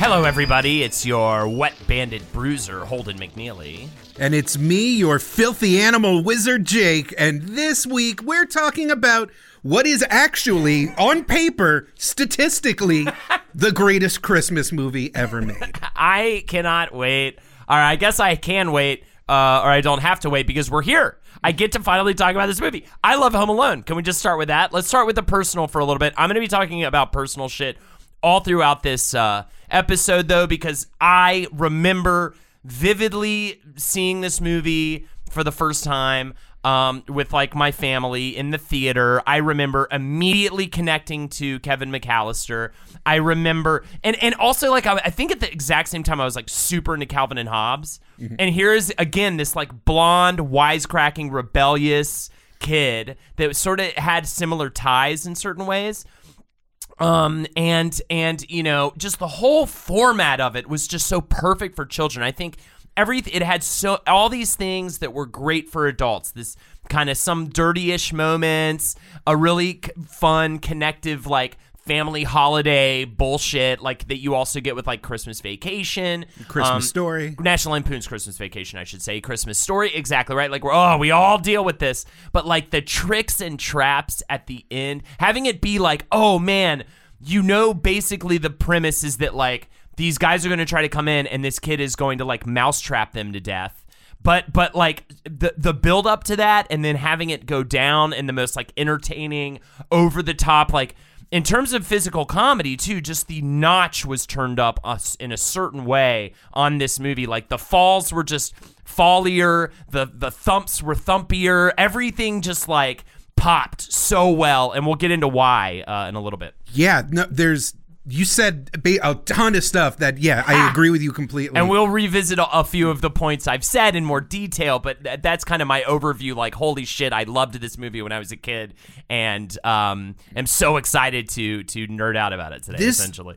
Hello, everybody. It's your wet bandit bruiser, Holden McNeely. And it's me, your filthy animal wizard, Jake. And this week we're talking about what is actually, on paper, statistically, the greatest Christmas movie ever made. I cannot wait. Or I guess I can wait, uh, or I don't have to wait because we're here. I get to finally talk about this movie. I love Home Alone. Can we just start with that? Let's start with the personal for a little bit. I'm going to be talking about personal shit all throughout this uh, episode, though, because I remember vividly seeing this movie for the first time um, with like my family in the theater. I remember immediately connecting to Kevin McAllister. I remember, and and also like I, I think at the exact same time I was like super into Calvin and Hobbes. And here's again this like blonde, wisecracking, rebellious kid that sort of had similar ties in certain ways um and and you know just the whole format of it was just so perfect for children. I think every it had so all these things that were great for adults. This kind of some dirty-ish moments a really c- fun connective like family holiday bullshit like that you also get with like christmas vacation Christmas um, Story. National Lampoon's Christmas Vacation, I should say. Christmas Story, exactly right. Like we're oh, we all deal with this, but like the tricks and traps at the end, having it be like, oh man, you know, basically the premise is that like these guys are going to try to come in, and this kid is going to like mousetrap them to death. But but like the the build up to that, and then having it go down in the most like entertaining, over the top like in terms of physical comedy too just the notch was turned up us in a certain way on this movie like the falls were just fallier the the thumps were thumpier everything just like popped so well and we'll get into why uh, in a little bit Yeah, no, there's. You said a ton of stuff that, yeah, I agree with you completely. and we'll revisit a, few of the points I've said in more detail, but th- that's kind of my overview. Like, holy shit, I loved this movie when I was a kid, and um, am so excited to to nerd out about it today. This- essentially,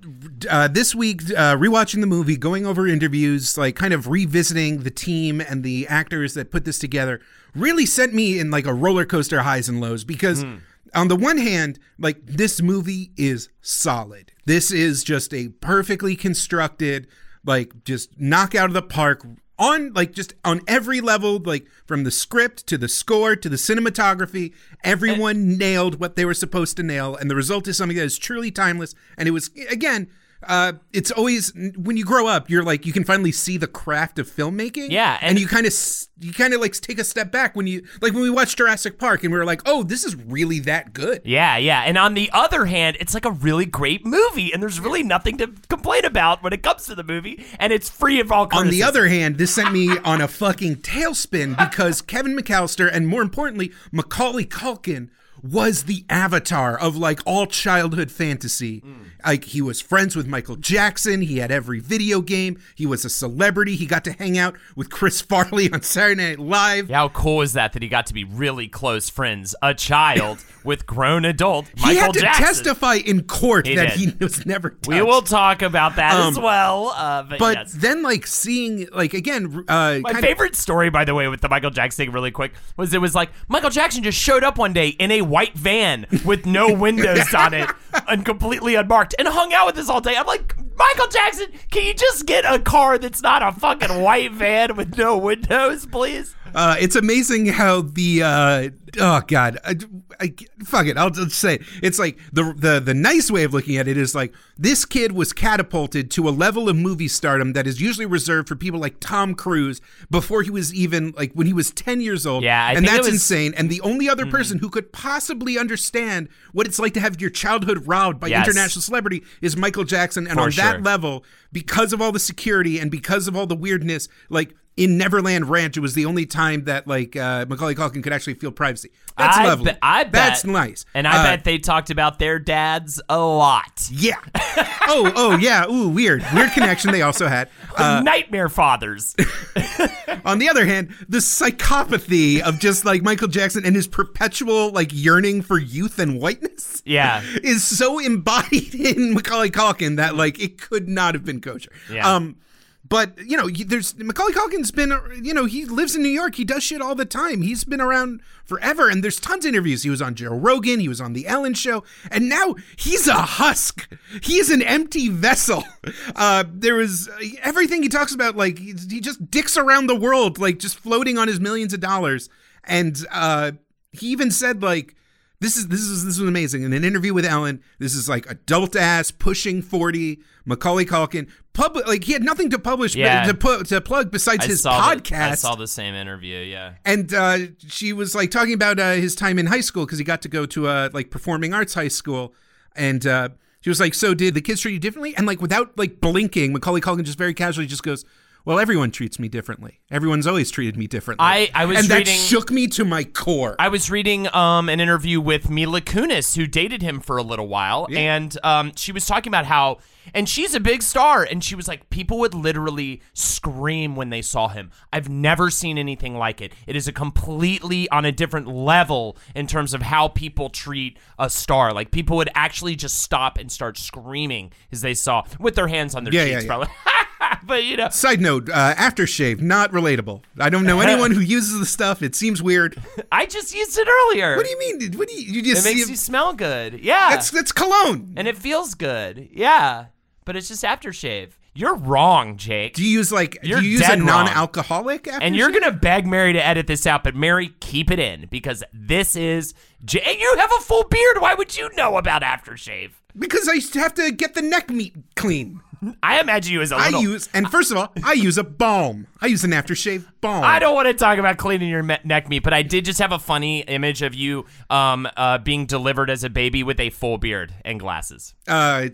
uh, this week, uh, rewatching the movie, going over interviews, like kind of revisiting the team and the actors that put this together, really sent me in like a roller coaster highs and lows because. On the one hand, like this movie is solid. This is just a perfectly constructed, like just knock out of the park on like just on every level, like from the script to the score to the cinematography. Everyone nailed what they were supposed to nail, and the result is something that is truly timeless. And it was again, uh, it's always when you grow up, you're like you can finally see the craft of filmmaking. Yeah, and, and- you kind of you kind of like take a step back when you like when we watched Jurassic Park and we were like, oh, this is really that good. Yeah, yeah. And on the other hand, it's like a really great movie, and there's really nothing to complain about when it comes to the movie, and it's free of all On the other hand, this sent me on a fucking tailspin because Kevin McAllister and more importantly, Macaulay Culkin was the avatar of like all childhood fantasy. Like he was friends with Michael Jackson, he had every video game, he was a celebrity, he got to hang out with Chris Farley on Saturday Night Live. How cool is that that he got to be really close friends, a child with grown adult Michael Jackson. he had to Jackson? testify in court He that did. he was never touched. we will talk about that as Um, well. Uh, but but yes. then like seeing like again uh My kind of- favorite story, by the way, with the Michael Jackson thing, really quick, was it was like Michael Jackson just showed up one day in a white van with no windows on it and completely unmarked and hung out with us all day. I'm like, Michael Jackson, can you just get a car that's not a fucking white van with no windows, please? Uh, it's amazing how the uh, oh god, I, I, fuck it. I'll just say it. it's like the the the nice way of looking at it is like this kid was catapulted to a level of movie stardom that is usually reserved for people like Tom Cruise before he was even like when he was ten years old. Yeah, I and that's was- insane. And the only other person who could possibly understand what it's like to have your childhood robbed by Yes. international celebrity is Michael Jackson. And For on sure. that level, because of all the security and because of all the weirdness, like in Neverland Ranch, it was the only time that like uh, Macaulay Culkin could actually feel privacy. That's I lovely. bet- I bet. That's nice. And I Uh, bet they talked about their dads a lot. Yeah. oh, oh, yeah. Ooh, weird. Weird connection they also had. Uh, Nightmare fathers. on the other hand, the psychopathy of just like Michael Jackson and his perpetual like yearning for youth and whiteness. Yeah. is so embodied in Macaulay Culkin that like it could not have been kosher. Yeah. Um, but you know, there's Macaulay Culkin's been, uh, you know, he lives in New York. He does shit all the time. He's been around forever, and there's tons of interviews. He was on Joe Rogan. He was on the Ellen Show, and now he's a husk. He is an empty vessel. Uh, there was uh, everything he talks about. Like he just dicks around the world, like just floating on his millions of dollars. And uh, he even said like this is this is this was amazing. In an interview with Ellen, this is like adult ass pushing forty Macaulay Culkin. Public like he had nothing to publish Yeah. to put to plug besides I his saw the- podcast. I saw the same interview, yeah. and uh, she was like talking about uh, his time in high school because he got to go to a like performing arts high school, and uh, she was like, "So did the kids treat you differently?" And like without like blinking, Macaulay Culkin just very casually just goes. Well, everyone treats me differently. Everyone's always treated me differently. I- I was and that shook me to my core. I was reading um, an interview with Mila Kunis, who dated him for a little while, and um, she was talking about how, and she's a big star, and she was like, people would literally scream when they saw him. I've never seen anything like it. It is a completely on a different level in terms of how people treat a star. Like people would actually just stop and start screaming as they saw with their hands on their Yeah, yeah, cheeks, yeah. probably. but you know, Side note: uh, aftershave, not relatable. I don't know anyone who uses the stuff. It seems weird. I just used it earlier. What do you mean? What do you? You It makes you smell good. Yeah. That's that's cologne. and it feels good. Yeah, but it's just aftershave. You're wrong, Jake. Do you use like? You're do you use a non-alcoholic? and you're gonna beg Mary to edit this out, but Mary, keep it in because this is. J- and you have a full beard. Why would you know about aftershave? because I have to get the neck meat clean. I imagine you as a little. I use, and first of all, I use a balm. I use an aftershave balm. I don't want to talk about cleaning your me- neck meat, but I did just have a funny image of you um, uh, being delivered as a baby with a full beard and glasses. Uh,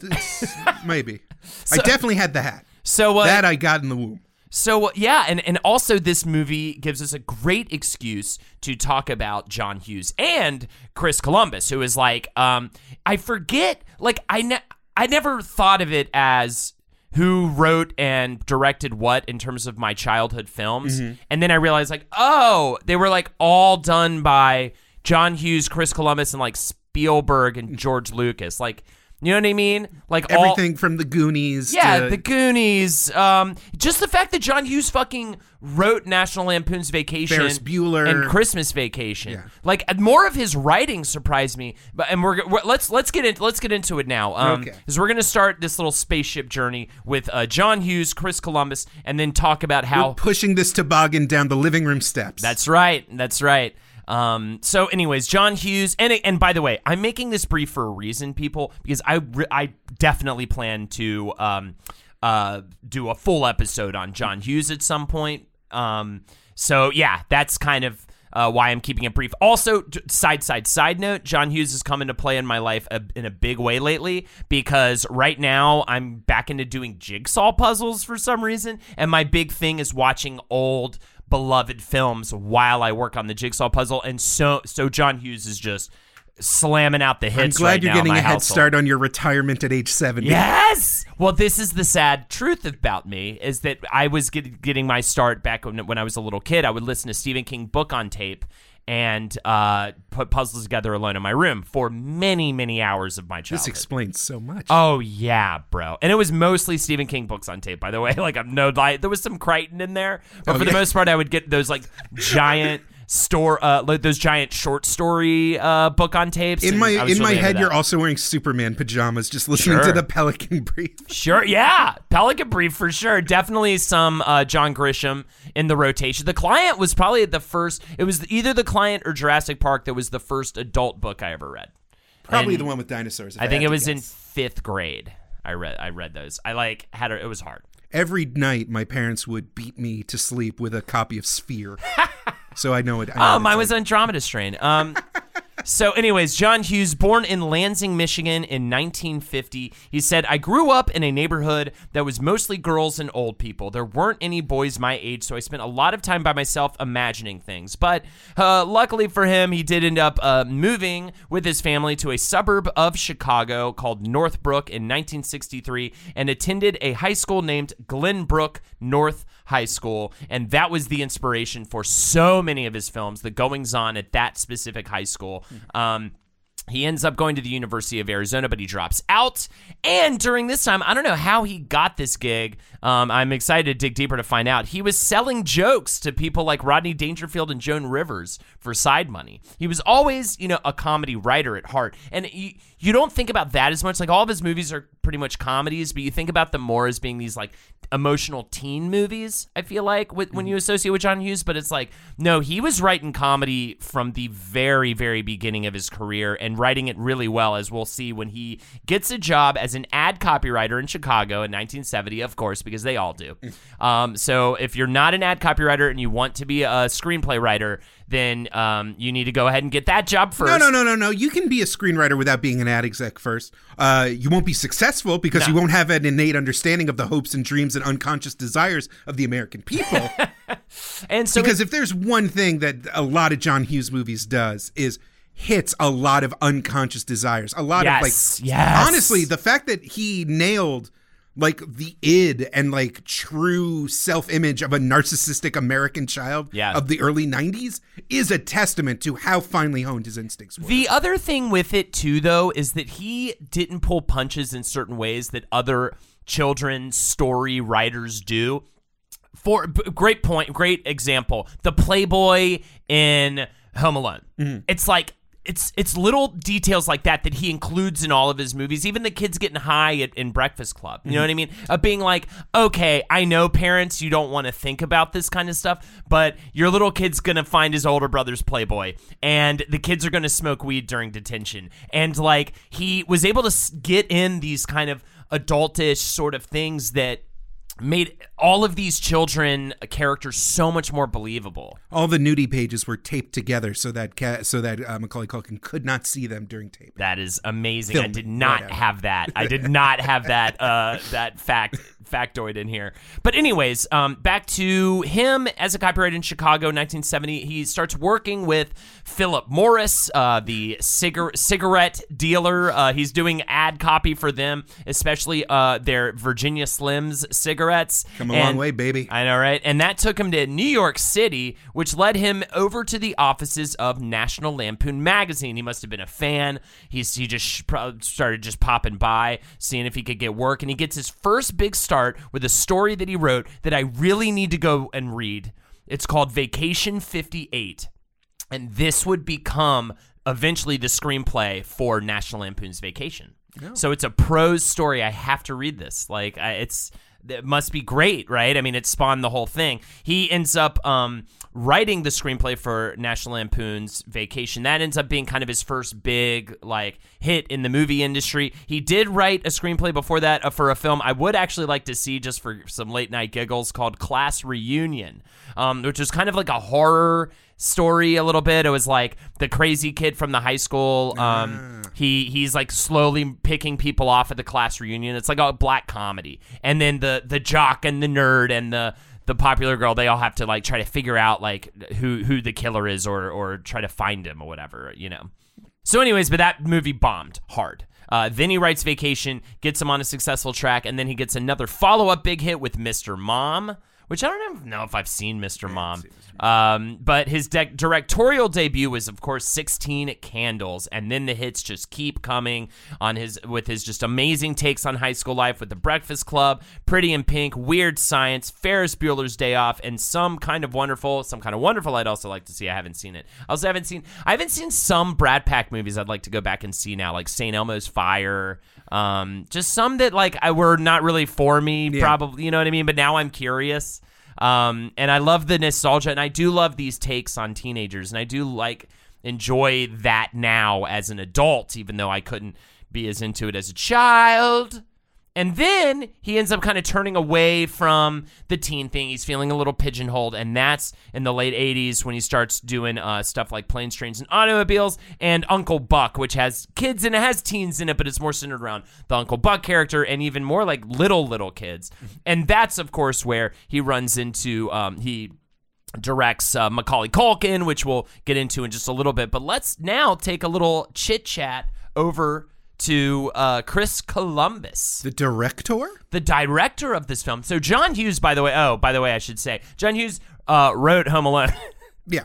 maybe. I definitely had the hat. So uh, that I got in the womb. So uh, yeah, and and also this movie gives us a great excuse to talk about John Hughes and Chris Columbus, who is like, um, I forget, like I ne- I never thought of it as who wrote and directed what in terms of my childhood films, mm-hmm. and then I realized like, oh, they were like all done by John Hughes, Chris Columbus, and like Spielberg and George Lucas, like. You know what I mean? Like all, Everything from the Goonies. yeah, to, the Goonies. Um, just the fact that John Hughes fucking wrote National Lampoon's Vacation, Ferris Bueller. and Christmas Vacation. Yeah. Like more of his writing surprised me. But and we're, we're let's let's get into let's get into it now. Um, Okay. because we're gonna start this little spaceship journey with uh, John Hughes, Chris Columbus, and then talk about how We're pushing this toboggan down the living room steps. that's right. That's right. Um, so, anyways, John Hughes, and and by the way, I'm making this brief for a reason, people, because I I definitely plan to um, uh, do a full episode on John Hughes at some point. Um, so yeah, that's kind of uh, why I'm keeping it brief. Also, side side side note, John Hughes has come into play in my life a, in a big way lately because right now I'm back into doing jigsaw puzzles for some reason, and my big thing is watching old beloved films while I work on the jigsaw puzzle, and so so John Hughes is just slamming out the hits. I'm glad right you're getting a head household. start on your retirement at age 70. Yes. Well, this is the sad truth about me is that I was get, getting my start back when, when I was a little kid. I would listen to Stephen King book on tape and uh, put puzzles together alone in my room for many, many hours of my childhood. This explains so much. Oh yeah, bro. And it was mostly Stephen King books on tape, by the way. Like I'm no lie. There was some Crichton in there, but Oh, for the most part, I would get those like giant store, uh, like those giant short story uh, book on tapes. In my in my really into head, you're also wearing Superman pajamas, just listening Sure. to the Pelican Brief. Sure, yeah. Pelican Brief for sure. Definitely some uh, John Grisham in the rotation. The Client was probably the first, it was either The Client or Jurassic Park that was the first adult book I ever read. Probably And the one with dinosaurs. I think it was in fifth grade. I read I read those. I like had a, it was hard. Every night, my parents would beat me to sleep with a copy of Sphere. so I know it. I know Oh, mine was. Andromeda Strain. Um, so, anyways, John Hughes, born in Lansing, Michigan in 1950, he said, I grew up in a neighborhood that was mostly girls and old people. There weren't any boys my age, so I spent a lot of time by myself imagining things. But uh, luckily for him, he did end up uh, moving with his family to a suburb of Chicago called Northbrook in 1963 and attended a high school named Glenbrook North High School. And that was the inspiration for so many of his films, the goings on at that specific high school. Um, he ends up going to the University of Arizona, but he drops out. And during this time, I don't know how he got this gig. Um, I'm excited to dig deeper to find out. He was selling jokes to people like Rodney Dangerfield and Joan Rivers for side money. He was always, you know, a comedy writer at heart. And you, you don't think about that as much. Like all of his movies are pretty much comedies, but you think about them more as being these like emotional teen movies, I feel like, with, when you associate with John Hughes. But it's like, no, he was writing comedy from the very, very beginning of his career and writing it really well, as we'll see when he gets a job as an ad copywriter in Chicago in 1970, of course, because they all do. Um, so if you're not an ad copywriter and you want to be a screenplay writer, then um, you need to go ahead and get that job first. No, no, no, no, no. You can be a screenwriter without being an ad exec first. Uh, you won't be successful because you won't have an innate understanding of the hopes and dreams and unconscious desires of the American people. And so because if there's one thing that a lot of John Hughes movies does is hits a lot of unconscious desires. A lot Yes, of like yes. honestly, the fact that he nailed like the id and like true self-image of a narcissistic American child Yeah. of the early 90s is a testament to how finely honed his instincts were. The other thing with it too, though, is that he didn't pull punches in certain ways that other children's story writers do. For b- great point, great example, the Playboy in Home Alone. Mm-hmm. It's like it's it's little details like that that he includes in all of his movies. Even the kids getting high at, in Breakfast Club. You know what I mm-hmm. mean? Of being like, okay, I know parents, you don't want to think about this kind of stuff, but your little kid's gonna find his older brother's Playboy, and the kids are gonna smoke weed during detention, and like he was able to get in these kind of adultish sort of things that made all of these children characters so much more believable. All the nudie pages were taped together so that ca- so that uh, Macaulay Culkin could not see them during tape. That is amazing. I did not right have that. I did not have that uh, that fact factoid in here. But anyways, um, back to him as a copywriter in Chicago, 1970. He starts working with Philip Morris, uh, the cigar- cigarette dealer. Uh, he's doing ad copy for them, especially uh, their Virginia Slims cigarettes. Come a long way, baby. I know, right? And that took him to New York City, which led him over to the offices of National Lampoon magazine. He must have been a fan. He's he just sh- started just popping by, seeing if he could get work, and he gets his first big start with a story that he wrote that I really need to go and read. It's called Vacation 58 and this would become eventually the screenplay for National Lampoon's Vacation. So it's a prose story. I have to read this. Like I, it's it must be great, right? I mean, it spawned the whole thing. He ends up um, writing the screenplay for National Lampoon's Vacation. That ends up being kind of his first big like hit in the movie industry. He did write a screenplay before that uh, for a film I would actually like to see just for some late night giggles called Class Reunion, um, which is kind of like a horror story a little bit. It was like the crazy kid from the high school. Um, he he's like slowly picking people off at the class reunion. It's like a black comedy, and then the the jock and the nerd and the the popular girl they all have to like try to figure out like who who the killer is or or try to find him or whatever you know so, anyways, but that movie bombed hard. Uh, then he writes Vacation, gets him on a successful track, and then he gets another follow up big hit with Mr. Mom, which I don't even know if I've seen Mr. Mom. Um, but his de- directorial debut was, of course, 16 Candles, and then the hits just keep coming on his with his just amazing takes on high school life with The Breakfast Club, Pretty in Pink, Weird Science, Ferris Bueller's Day Off, and some kind of wonderful. Some kind of wonderful. I'd also like to see. I haven't seen it. I also haven't seen. I haven't seen some Brat Pack movies. I'd like to go back and see now, like St. Elmo's Fire. Um, just some that like I were not really for me. Probably, you know what I mean. But now I'm curious. Um, and I love the nostalgia, and I do love these takes on teenagers, and I do like enjoy that now as an adult, even though I couldn't be as into it as a child. And then he ends up kind of turning away from the teen thing. He's feeling a little pigeonholed, and that's in the late '80s when he starts doing uh, stuff like Planes, Trains, and Automobiles and Uncle Buck, which has kids and it has teens in it, but it's more centered around the Uncle Buck character and even more like little little kids. And that's of course where he runs into um, he directs uh, Macaulay Culkin, which we'll get into in just a little bit. But let's now take a little chit chat over to uh, Chris Columbus, The director? the director of this film. So John Hughes, by the way, oh, by the way, I should say, John Hughes uh, wrote Home Alone. Yeah.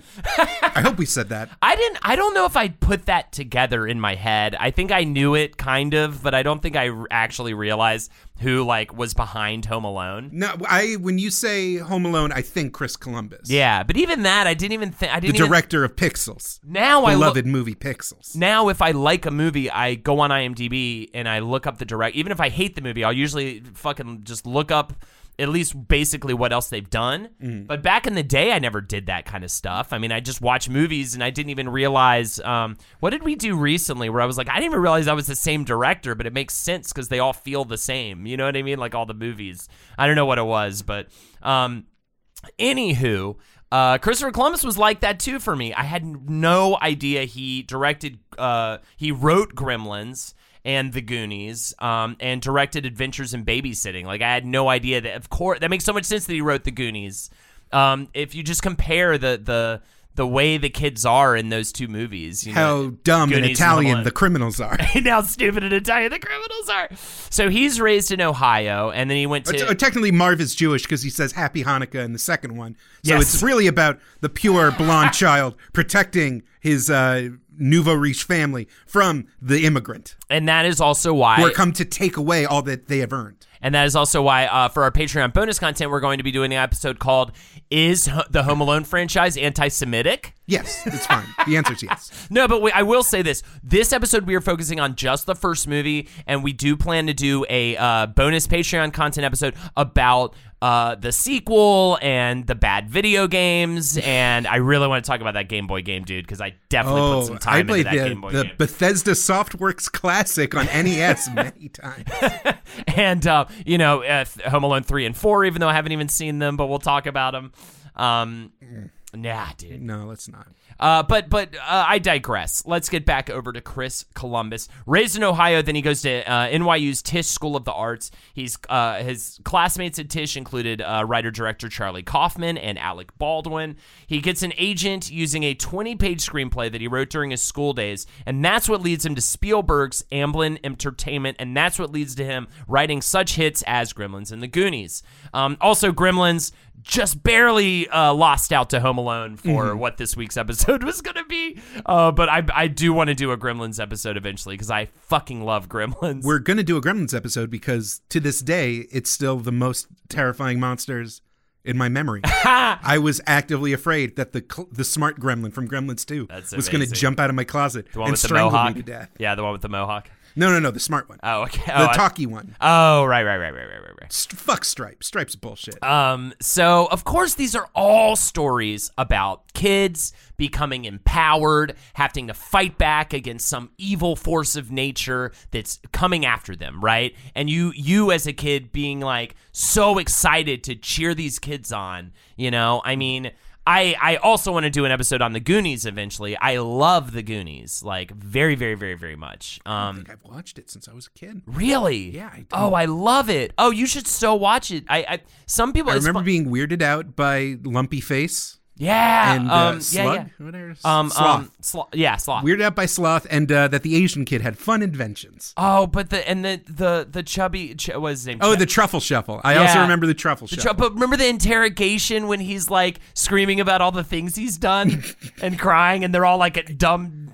I hope we said that. I didn't. I don't know if I put that together in my head. I think I knew it kind of, but I don't think I r- actually realized who like was behind Home Alone. No, I when you say Home Alone, I think Chris Columbus. Yeah, but even that, I didn't even think. I didn't. even- director of Pixels. now I look. Beloved movie Pixels. now if I like a movie, I go on IMDb and I look up the direct. Even if I hate the movie, I'll usually fucking just look up at least basically what else they've done. Mm-hmm. But back in the day, I never did that kind of stuff. I mean, I just watched movies and I didn't even realize. Um, what did we do recently where I was like, I didn't even realize I was the same director, but it makes sense because they all feel the same. You know what I mean? Like all the movies. I don't know what it was, but. Um, Anywho, uh, Christopher Columbus was like that too for me. I had no idea he directed, uh, he wrote Gremlins and The Goonies, um, and directed Adventures in Babysitting. Like I had no idea that. Of course, that makes so much sense that he wrote The Goonies. Um, if you just compare the the the way the kids are in those two movies, you know, How dumb and Goonies and Italian the criminals are. and how stupid and Italian the criminals are. So he's raised in Ohio, and then he went to. Uh, Technically, Marv is Jewish because he says Happy Hanukkah in the second one. So Yes. it's really about the pure blonde child protecting his uh, nouveau riche family from the immigrant and that is also why who are come to take away all that they have earned. And that is also why, uh, for our Patreon bonus content, we're going to be doing an episode called "Is the Home Alone franchise anti-Semitic?" Yes, it's fine. the answer is yes. No, but we, I will say this: this episode we are focusing on just the first movie, and we do plan to do a uh, bonus Patreon content episode about uh, the sequel and the bad video games. And I really want to talk about that Game Boy game, dude, because I definitely put Oh, some I time into played that the, Game Boy the game. Bethesda Softworks classic on NES many times. and uh, you know, uh, Home Alone three and four, even though I haven't even seen them, but we'll talk about them. Um, nah, dude. No, let's not. Uh, but but uh, I digress. Let's get back over to Chris Columbus. Raised in Ohio, then he goes to uh, NYU's Tisch School of the Arts. He's uh, his classmates at Tisch included uh, writer director Charlie Kaufman and Alec Baldwin. He gets an agent using a 20-page screenplay that he wrote during his school days, and that's what leads him to Spielberg's Amblin Entertainment, and that's what leads to him writing such hits as Gremlins and The Goonies. Um, also, Gremlins just barely uh, lost out to Home Alone for what this week's episode was going to be. Uh, but I, I do want to do a Gremlins episode eventually because I fucking love Gremlins. We're going to do a Gremlins episode because to this day, it's still the most terrifying monsters in my memory. I was actively afraid that the cl- the smart gremlin from Gremlins 2 was going to jump out of my closet the one and with the strangle mohawk. me to death. Yeah, the one with the mohawk. No, no, no, the smart one. Oh, okay. the Oh, I- talky one. oh, right, right, right, right, right, right, right. St- fuck Stripe. Stripe's bullshit. Um, so of course these are all stories about kids becoming empowered, having to fight back against some evil force of nature that's coming after them, right? And you you as a kid being like so excited to cheer these kids on, you know? I mean, I, I also want to do an episode on the Goonies eventually. I love the Goonies, like very, very, very, very much. I Um, think I've watched it since I was a kid. really? Yeah, I do. Oh, I love it. Oh, you should so watch it. I, I some people. I remember being weirded out by Lumpy Face. Yeah. and uh, um, yeah, Slug, yeah. whatever. Um, Sloth. um, Slo- yeah, sloth. Weirded out by Sloth, and uh, that the Asian kid had fun inventions. Oh, but the and the the the chubby ch- what was his name? Oh, Ch- the truffle shuffle. I also remember the truffle the shuffle. but remember the interrogation when he's like screaming about all the things he's done and crying, and they're all like a dumb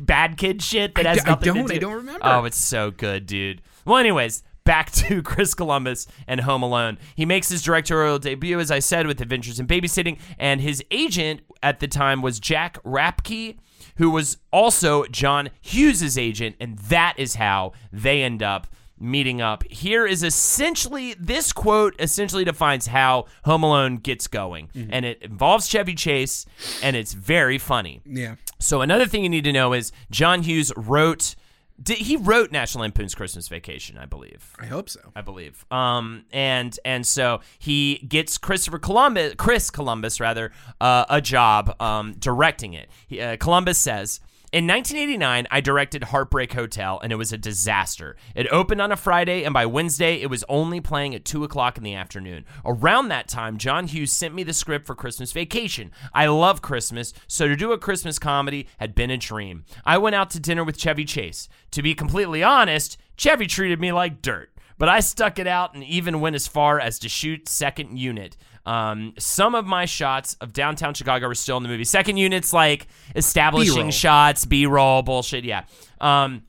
bad kid shit that has I nothing don't- to do. I don't remember. Oh, it's so good, dude. Well, anyways. Back to Chris Columbus and Home Alone. He makes his directorial debut, as I said, with Adventures in Babysitting, and his agent at the time was Jack Rapke, who was also John Hughes' agent, and that is how they end up meeting up. Here is essentially this quote essentially defines how Home Alone gets going, mm-hmm. and it involves Chevy Chase, and it's very funny. yeah. So another thing you need to know is John Hughes wrote. Did, he wrote National Lampoon's Christmas Vacation, I believe. I hope so. I believe. Um, and and so he gets Christopher Columbus, Chris Columbus rather, uh, a job um, directing it. He, uh, Columbus says. In 1989, I directed Heartbreak Hotel, and it was a disaster. It opened on a Friday, and by Wednesday, it was only playing at 2 o'clock in the afternoon. Around that time, John Hughes sent me the script for Christmas Vacation. I love Christmas, so to do a Christmas comedy had been a dream. I went out to dinner with Chevy Chase. To be completely honest, Chevy treated me like dirt but I stuck it out and even went as far as to shoot second unit. Um, some of my shots of downtown Chicago were still in the movie. Second unit's like establishing B-roll. shots, B roll, bullshit. Yeah. Um,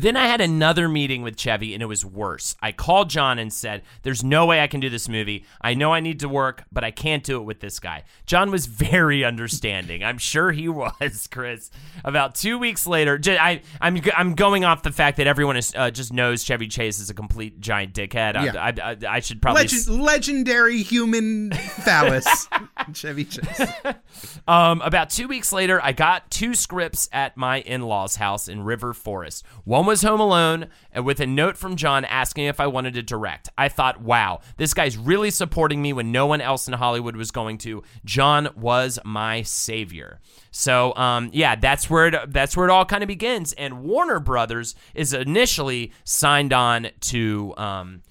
then I had another meeting with Chevy and it was worse. I called John and said, There's no way I can do this movie. I know I need to work, but I can't do it with this guy. John was very understanding. I'm sure he was, Chris. About two weeks later, I, am I'm going off the fact that everyone is, uh, just knows Chevy Chase is a complete giant dickhead. I- Yeah. I, I, I should probably. s- legendary human phallus, Chevy Chase. Um, about two weeks later, I got two scripts at my in law's house in River Forest. One was Home Alone, and with a note from John asking if I wanted to direct. I thought, wow, this guy's really supporting me when no one else in Hollywood was going to. John was my savior. So, um, yeah, that's where it, that's where it all kind of begins. And Warner Brothers is initially signed on to. Um,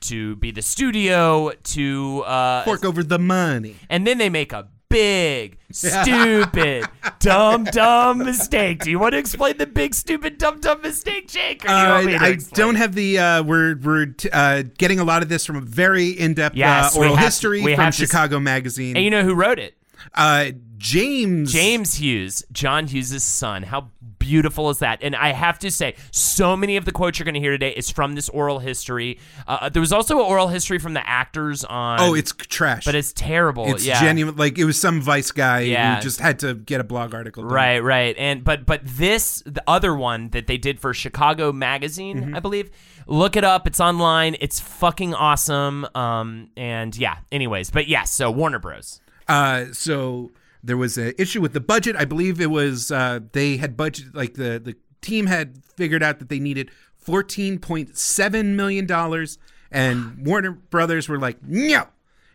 to be the studio to uh, Fork over the money. and then they make a big, stupid, dumb, dumb mistake. Do you want to explain the big, stupid, dumb, dumb mistake, Jake? Or do you Uh, want me to I explain don't have the. Uh, we're we're t- uh, getting a lot of this from a very in-depth Yes, uh, oral history from to s- Chicago Magazine. And you know who wrote it? Uh, James. James Hughes, John Hughes' son. How beautiful is that? And I have to say, so many of the quotes you're going to hear today is from this oral history. Uh, there was also an oral history from the actors on. Oh, it's trash. but it's terrible. it's yeah. genuine. Like it was some Vice guy Yeah. who just had to get a blog article. Done. Right, right. And but but this the other one that they did for Chicago Magazine, Mm-hmm. I believe. Look it up. It's online. It's fucking awesome. Um and yeah. Anyways, but yes. so Warner Bros. Uh, so there was an issue with the budget. I believe it was uh, they had budget like the the team had figured out that they needed fourteen point seven million dollars, and Warner Brothers were like, no,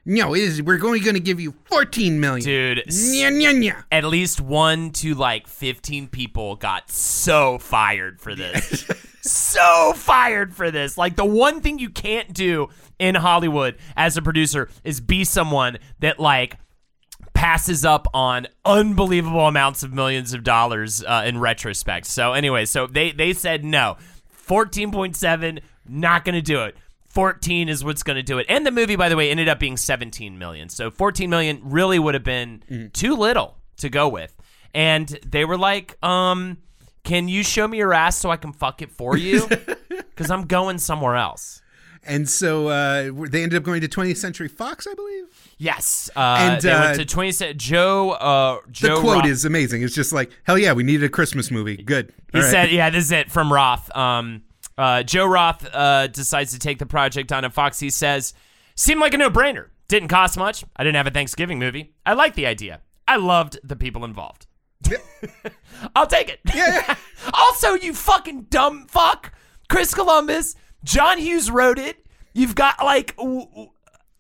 no, it is we're only going to give you fourteen million, Dude, Nya, nya, nya. At least one to like 15 people got so fired for this. so fired for this. Like the one thing you can't do in Hollywood as a producer is be someone that like passes up on unbelievable amounts of millions of dollars uh, in retrospect. So anyway, so they they said no. 14.7 not going to do it. 14 is what's going to do it. And the movie by the way ended up being 17 million. So 14 million really would have been too little to go with. And they were like, um can you show me your ass so I can fuck it for you? Cuz I'm going somewhere else. And so uh, they ended up going to 20th Century Fox, I believe. Yes. Uh, And, they uh, went to 20 cent Joe uh The quote Roth- is amazing. It's just like, hell yeah, we needed a Christmas movie. Good. He All right. said, "Yeah, this is it from Roth." Um, uh, Joe Roth uh, decides to take the project on, and Fox he says, "Seemed like a no-brainer. Didn't cost much. I didn't have a Thanksgiving movie. I liked the idea. I loved the people involved. I'll take it. Yeah. also, you fucking dumb fuck, Chris Columbus, John Hughes wrote it. You've got like." W- w-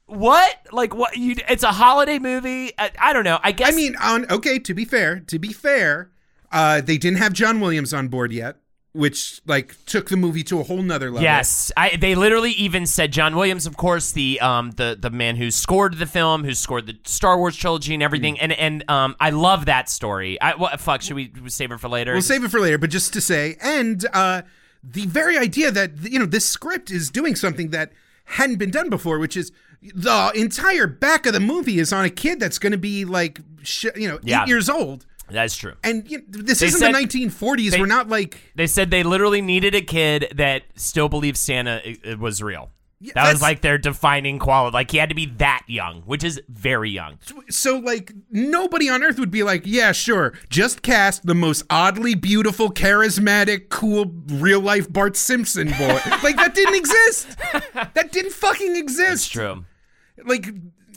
what like what you it's a holiday movie I, I don't know i guess I mean, on okay. To be fair, to be fair, uh, they didn't have John Williams on board yet. which like took the movie to a whole nother level. Yes, I, they literally even said John Williams, of course, the um the the man who scored the film, who scored the Star Wars trilogy and Mm. everything, and and um I love that story. I what fuck should we save it for later? We'll save it for later, but just to say, and uh, the very idea that you know this script is doing something that hadn't been done before, which is the entire back of the movie is on a kid that's going to be like sh- you know Yeah. eight years old, That's true. and you know, this They isn't said- the 1940s. they- We're not like They said they literally needed a kid that still believes Santa i- was real. That was like their defining quality. Like he had to be that young, which is very young. so like nobody on earth would be like, yeah, sure, just cast the most oddly beautiful, charismatic, cool, real life Bart Simpson boy. like that didn't exist. That didn't fucking exist. It's true. like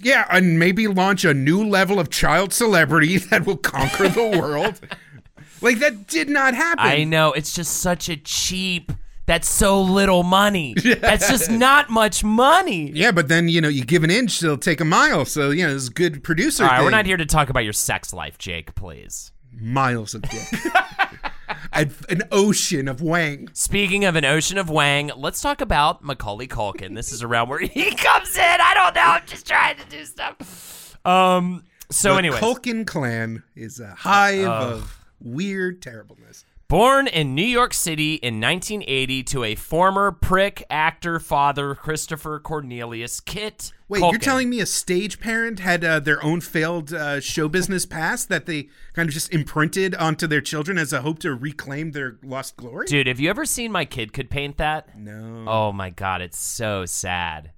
yeah and maybe launch a new level of child celebrity that will conquer the world like that did not happen I know it's just such a cheap. That's so little money. That's just not much money. yeah but then you know you give an inch they'll take a mile so you know it's good producer All right, we're not here to talk about your sex life, Jake. Please. miles of dick an, an ocean of wang Speaking of an ocean of Wang, let's talk about Macaulay Culkin. This is around where he comes in. I don't know. I'm just trying to do stuff. Um. So, anyway, Culkin clan is a hive of weird terribleness born in New York City in 1980 to a former prick actor father, Christopher Cornelius Kit. Wait, Culkin. you're telling me a stage parent had uh, their own failed uh, show business past that they kind of just imprinted onto their children as a hope to reclaim their lost glory? Dude, have you ever seen my kid could paint that? No. Oh my god, it's so sad.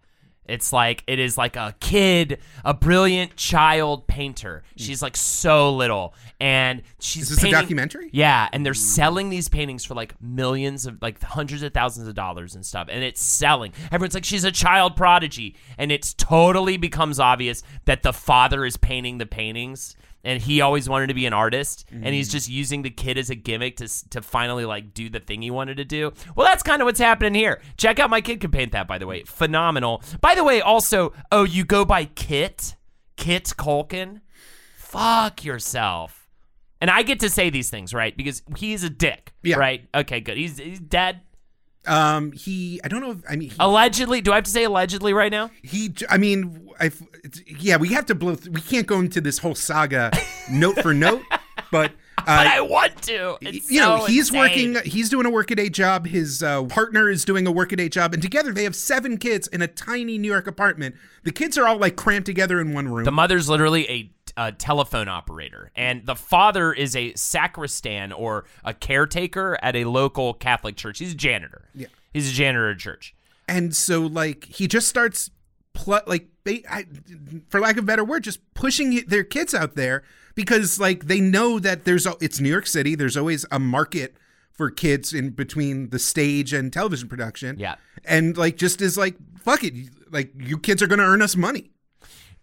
It's like it is like a kid, a brilliant child painter. Hmm. She's like so little, and she's Is this a documentary? Yeah, and they're selling these paintings for like millions of like hundreds of thousands of dollars and stuff, and it's selling. Everyone's like, she's a child prodigy, and it's totally becomes obvious that the father is painting the paintings. And he always wanted to be an artist, and Mm. he's just using the kid as a gimmick to to finally like do the thing he wanted to do. Well, that's kind of what's happening here. Check out my kid can paint that, by the way, phenomenal. By the way, also, oh, you go by Kit, Kit Culkin. Fuck yourself. And I get to say these things, right? Because he's a dick, Yeah. right? Okay, good. He's he's dead. Um, he, I don't know. If, I mean, he, Allegedly, do I have to say allegedly right now? he I mean, I, yeah, we have to blow. Th- we can't go into this whole saga note for note, but. Uh, But I want to. It's you know, so he's insane. working. He's doing a workaday job. His uh, partner is doing a workaday job, and together they have seven kids in a tiny New York apartment. The kids are all like cramped together in one room. The mother's literally a, a telephone operator, and the father is a sacristan or a caretaker at a local Catholic church. He's a janitor. Yeah. He's a janitor at church. and so like he just starts pl- like I, for lack of a better word just pushing their kids out there because like they know that there's a, it's New York City there's always a market for kids in between the stage and television production Yeah. and like just is like fuck it like you kids are going to earn us money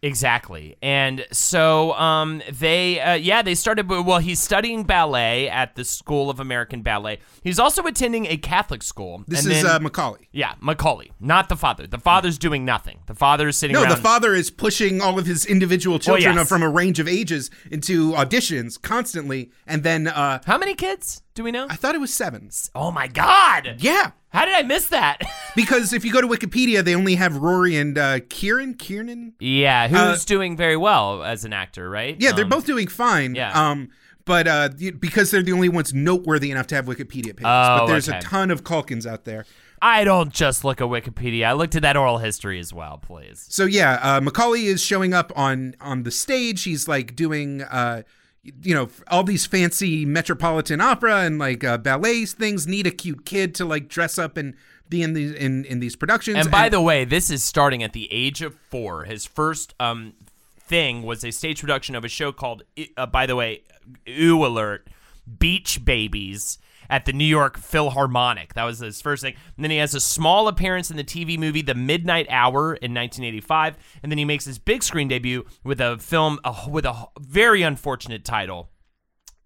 Exactly. And so um they uh, yeah, they started well he's studying ballet at the School of American Ballet. He's also attending a Catholic school. this is then- uh, Macaulay yeah, Macaulay, not the father. The father's doing nothing. The father's sitting no around the father is pushing all of his individual children yes. from a range of ages into auditions constantly and then uh How many kids do we know? I thought it was 7 Oh my god. yeah How did I miss that? Because if you go to Wikipedia, they only have Rory and uh, Kieran. Kieran. yeah, who's Uh, doing very well as an actor, right? Yeah, they're Um, both doing fine. yeah. Um, but uh, because they're the only ones noteworthy enough to have Wikipedia pages. Oh, but there's okay. a ton of Culkins out there. I don't just look at Wikipedia. I looked at that oral history as well, please. So yeah, uh, Macaulay is showing up on on the stage. He's like doing. Uh, you know all these fancy metropolitan opera and like uh, ballet things need a cute kid to like dress up and be in these in, in these productions And by the way, this is starting at the age of four. His first um thing was a stage production of a show called, uh, by the way, Ooh Alert, Bach Babies at the New York Philharmonic. That was his first thing. And then he has a small appearance in the TV movie The Midnight Hour in 1985, and then he makes his big screen debut with a film uh, with a very unfortunate title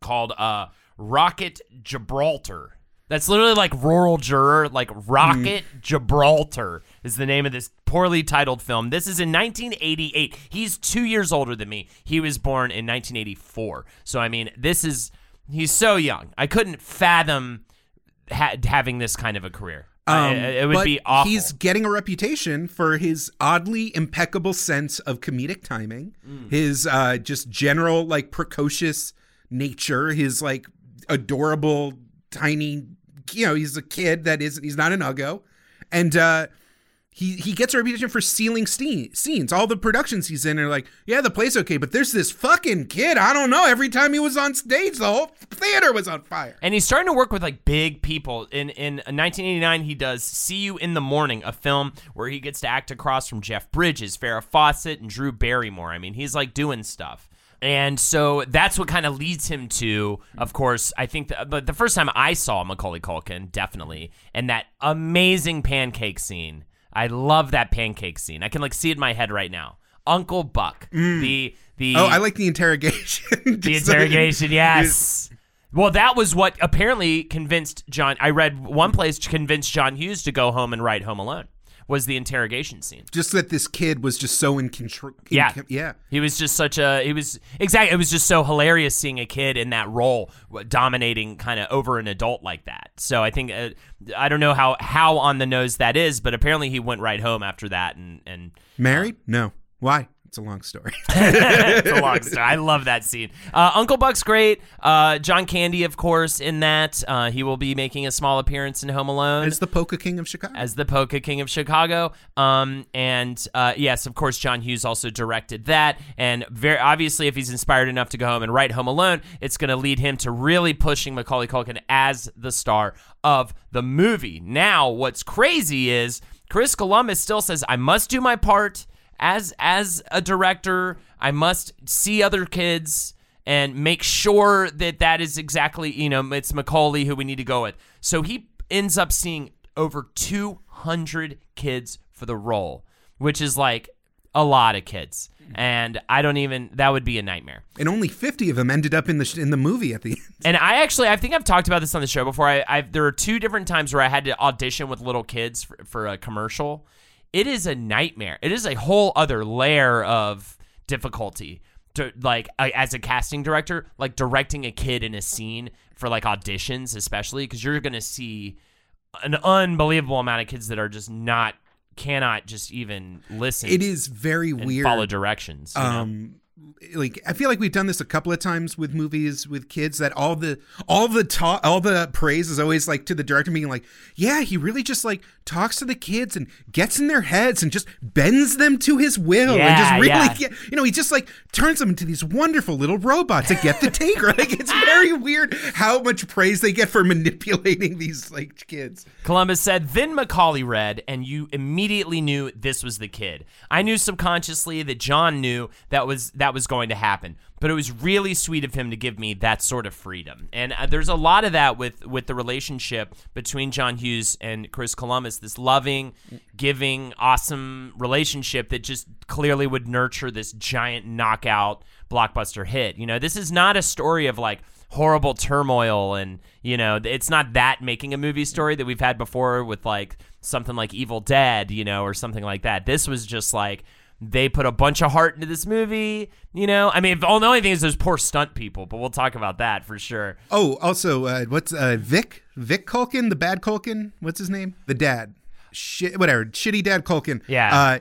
called uh, Rocket Gibraltar. That's literally like rural juror, like Rocket Gibraltar is the name of this poorly titled film. This is in 1988. He's two years older than me. He was born in 1984. So I mean, this is he's so young. I couldn't fathom ha- having this kind of a career. I- Um, it would but be awful. He's getting a reputation for his oddly impeccable sense of comedic timing, Mm. his uh, just general like precocious nature, his like adorable tiny. You know, he's a kid that is. He's not an uggo, and uh, he he gets a reputation for stealing ste- scenes. All the productions he's in are like, yeah, the play's okay, but there's this fucking kid. I don't know. Every time he was on stage, the whole theater was on fire. and he's starting to work with like big people. In in 1989, he does "See You in the Morning," a film where he gets to act across from Jeff Bridges, Farrah Fawcett, and Drew Barrymore. I mean, he's like doing stuff. And so that's what kind of leads him to, of course, I think, the, but the first time I saw Macaulay Culkin, definitely, and that amazing pancake scene. I love that pancake scene. I can like see it in my head right now. Uncle Buck, mm. the the Oh, I like the interrogation. the interrogation, yes. Well, that was what apparently convinced John. I read one place convinced John Hughes to go home and write Home Alone. Was the interrogation scene? just that this kid was just so in control. Yeah. yeah. He was just such a. He was exactly. It was just so hilarious seeing a kid in that role, dominating kind of over an adult like that. So I think uh, I don't know how how on the nose that is, but apparently he went right home after that and and Married? No. Why? It's a long story. it's a long story. I love that scene. Uh, Uncle Buck's great. Uh, John Candy, of course, in that. Uh, he will be making a small appearance in Home Alone As the Polka King of Chicago. as the Polka King of Chicago. Um, and uh, yes, of course, John Hughes also directed that. And very obviously, if he's inspired enough to go home and write Home Alone, it's going to lead him to really pushing Macaulay Culkin as the star of the movie. Now, what's crazy is Chris Columbus still says, "I must do my part." As, as a director, I must see other kids and make sure that that is exactly you know it's Macaulay who we need to go with. So he ends up seeing over 200 kids for the role, which is like a lot of kids. And I don't even that would be a nightmare. and only 50 of them ended up in the sh- in the movie at the end. And I actually, I think I've talked about this on the show before. I, I there are two different times where I had to audition with little kids for, for a commercial. It is a nightmare. It is a whole other layer of difficulty to like as a casting director, like directing a kid in a scene for like auditions, especially because you're gonna see an unbelievable amount of kids that are just not cannot just even listen. It is very weird. follow directions. you know? Um, like I feel like we've done this a couple of times with movies with kids that all the all the ta- all the praise is always like to the director being like, yeah, he really just like talks to the kids and gets in their heads and just bends them to his will and just really yeah. get, you know, he just like turns them into these wonderful little robots to get the take. Like it's very weird how much praise they get for manipulating these like kids. Columbus said, then Macaulay read, and you immediately knew this was the kid. I knew subconsciously that John knew that was that was going to happen, but it was really sweet of him to give me that sort of freedom. And uh, there's a lot of that with with the relationship between John Hughes and Chris Columbus. This loving, giving, awesome relationship that just clearly would nurture this giant knockout blockbuster hit. You know, this is not a story of like horrible turmoil and you know it's not that making a movie story that we've had before with like something like evil dead you know or something like that this was just like they put a bunch of heart into this movie you know i mean if, all the only thing is those poor stunt people but we'll talk about that for sure Oh, also, uh, what's uh, Vic? Vic Culkin, the bad Culkin. What's his name? The dad. Shit, whatever. Shitty dad Culkin. Yeah. Uh,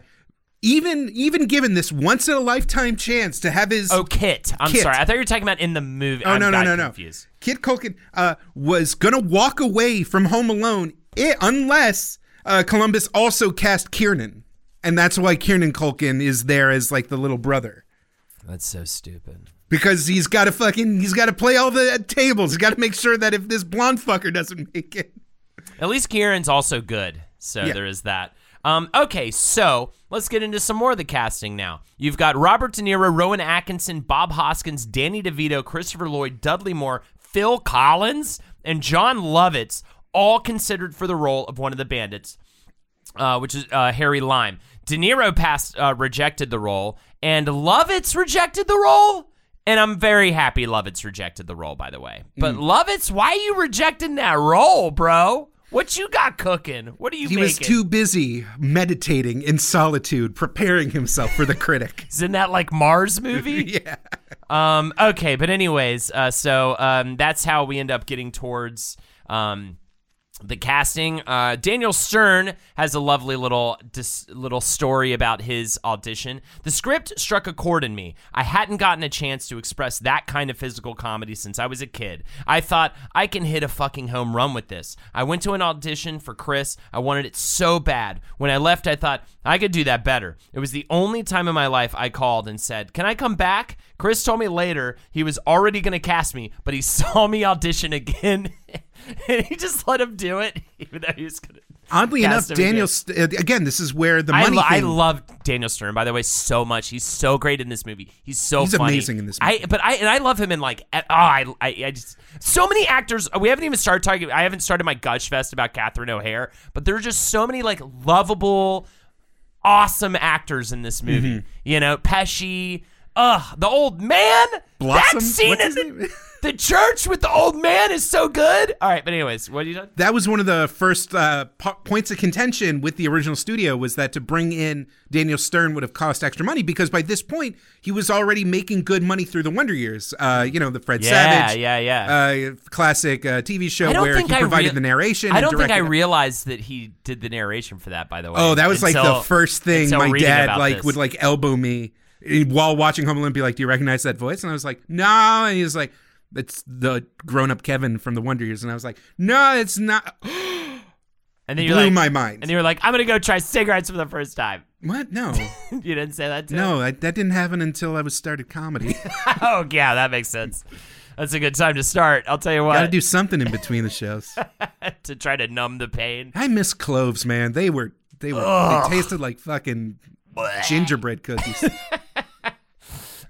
even even given this once in a lifetime chance to have his oh kit i'm Kit. sorry i thought you were talking about in the movie oh I'm no no no no confused. Kit Culkin uh, was gonna walk away from Home Alone i unless uh, Columbus also cast Kiernan, and that's why Kiernan Culkin is there as like the little brother. that's so stupid Because he's got to fucking, he's got to play all the tables. He's got to make sure that if this blonde fucker doesn't make it, At least Kieran's also good, so Yeah. there is that. Um, okay, so let's get into some more of the casting now. You've got Robert De Niro, Rowan Atkinson, Bob Hoskins, Danny DeVito, Christopher Lloyd, Dudley Moore, Phil Collins, and Jon Lovitz, all considered for the role of one of the bandits, uh, which is uh, Harry Lime. De Niro passed, uh, rejected the role, and Lovitz rejected the role. And I'm very happy Lovitz rejected the role, by the way. But Mm. Lovitz, why are you rejecting that role, bro? What you got cooking? What are you he making? was too busy meditating in solitude, preparing himself for the critic. Isn't that like Mars movie? yeah. Um. Okay, but anyways, uh, so um, that's how we end up getting towards um, the casting. Uh, daniel stern has a lovely little dis- little story about his audition. The script struck a chord in me. I hadn't gotten a chance to express that kind of physical comedy since i was a kid. I thought i can hit a fucking home run with this. I went to an audition for chris. I wanted it so bad. When i left i thought i could do that better. It was the only time in my life i called and said can i come back? Chris told me later he was already going to cast me but he saw me audition again and he just let him do it, even though he was gonna. Oddly enough. Daniel. St- uh, again, this is where the I, money. lo- I love Daniel Stern, by the way, so much. He's so great in this movie. He's so He's funny. amazing in this I movie. but I and I love him in like oh I, I I just so many actors. We haven't even started talking. I haven't started my gush fest about Catherine O'Hara, but there are just so many like lovable, awesome actors in this movie. Mm-hmm. You know, Pesci. Ugh, the old man. Blossom? That scene What's in the, the church with the old man is so good. All right, but anyways, what are you done? that was one of the first uh, po- points of contention with the original studio was that to bring in Daniel Stern would have cost extra money because by this point he was already making good money through the Wonder Years. Uh, you know, the Fred Yeah, Savage, yeah, yeah. uh, classic uh, TV show where he I provided rea- the narration. I and don't think I realized that he did the narration for that. By the way. Oh, that was like the first thing my dad like this. would like elbow me while watching Home Alone. Be like, "Do you recognize that voice?" And I was like, "No." And he was like, "It's the grown-up Kevin from the Wonder Years." And I was like, "No, it's not." and then you're blew like, my mind. And you were like, I'm gonna go try cigarettes for the first time. What? No, you didn't say that. No, I, that didn't happen until I was started comedy. oh yeah, that makes sense. That's a good time to start. I'll tell you what. Got to do something in between the shows. to try to numb the pain. I miss cloves, man. They were they were they tasted like fucking gingerbread cookies.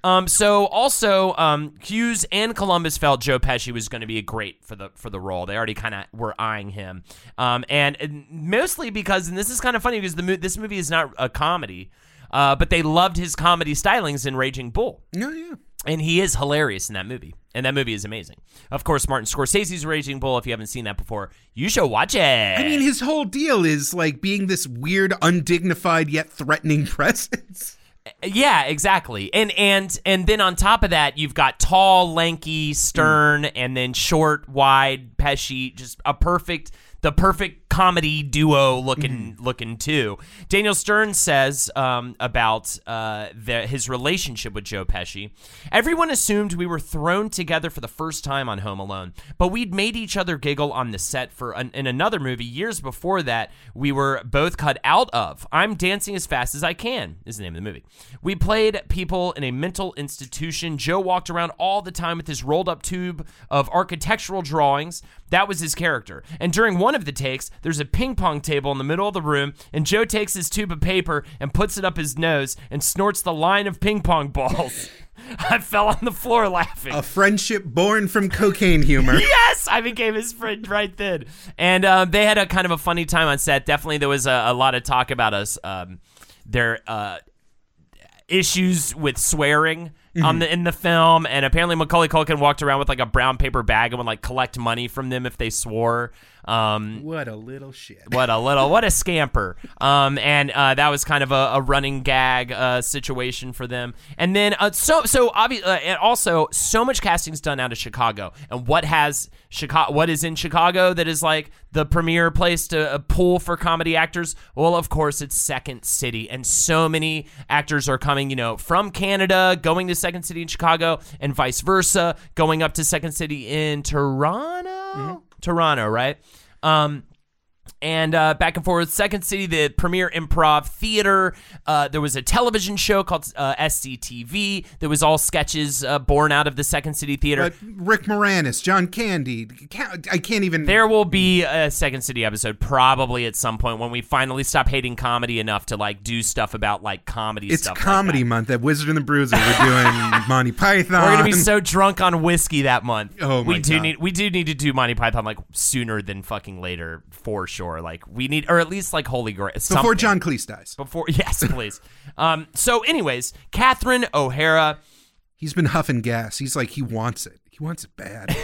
Um, so also, um, Hughes and Columbus felt Joe Pesci was going to be great for the for the role. They already kind of were eyeing him, um, and, and mostly because, and this is kind of funny because the mo- this movie is not a comedy, uh, but they loved his comedy stylings in Raging Bull. Yeah, yeah. And he is hilarious in that movie. And that movie is amazing. Of course, Martin Scorsese's Raging Bull. If you haven't seen that before, you should watch it. I mean, his whole deal is like being this weird, undignified yet threatening presence. yeah, exactly. And and and then on top of that, you've got tall, lanky, mm. stern, and then short, wide, Pesci. Just a perfect, the perfect comedy duo looking looking too. Daniel Stern says um, about uh, the, his relationship with Joe Pesci. Everyone assumed we were thrown together for the first time on Home Alone, but we'd made each other giggle on the set for an, in another movie years before that. We were both cut out of. I'm dancing as fast as I can is the name of the movie. We played people in a mental institution. Joe walked around all the time with his rolled up tube of architectural drawings. That was his character. And during one of the takes, there's a ping pong table in the middle of the room, and Joe takes his tube of paper and puts it up his nose and snorts the line of ping pong balls. I fell on the floor laughing. A friendship born from cocaine humor. yes, I became his friend right then. And uh, they had a kind of a funny time on set. Definitely, there was a, a lot of talk about us, um, their uh, issues with swearing on the in the film. And apparently, Macaulay Culkin walked around with like a brown paper bag and would like collect money from them if they swore. Um, What a little shit. what a little, what a scamper. Um, and uh, that was kind of a, a running gag uh, situation for them. And then uh, so so obvious, uh, and also so much casting's done out of Chicago. And what has Chicago? What is in Chicago that is like the premier place to uh, pull for comedy actors? Well, of course, it's Second City, and so many actors are coming, you know, from Canada, going to Second City in Chicago, and vice versa, going up to Second City in Toronto. Toronto, right? Um, and uh, back and forth. Second City, the premier improv theater. Uh, there was a television show called uh, SCTV. That was all sketches uh, born out of the Second City theater. Rick Moranis, John Candy. I can't even. there will be a Second City episode probably at some point when we finally stop hating comedy enough to like do stuff about like comedy. It's stuff like comedy that. month at Wizard and the Bruiser. We're doing Monty Python. We're gonna be so drunk on whiskey that month. Oh my we do God. need we do need to do Monty Python like sooner than fucking later for sure. Like we need or at least like Holy Grail before. John Cleese dies. Before yes, please. um. So, anyways, Catherine O'Hara. He's been huffing gas. He's like he wants it. He wants it bad.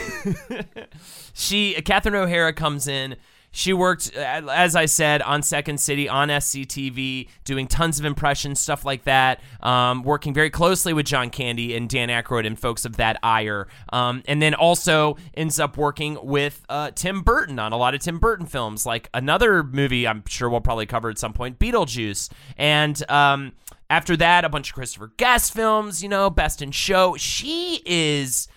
She Catherine O'Hara comes in. She worked, as I said, on Second City, on SCTV, doing tons of impressions, stuff like that. Um, working very closely with John Candy and Dan Aykroyd and folks of that ire. Um, and then also ends up working with uh, Tim Burton on a lot of Tim Burton films, like another movie I'm sure we'll probably cover at some point, Beetlejuice. And um, after that, a bunch of Christopher Guest films, you know, Best in Show. She is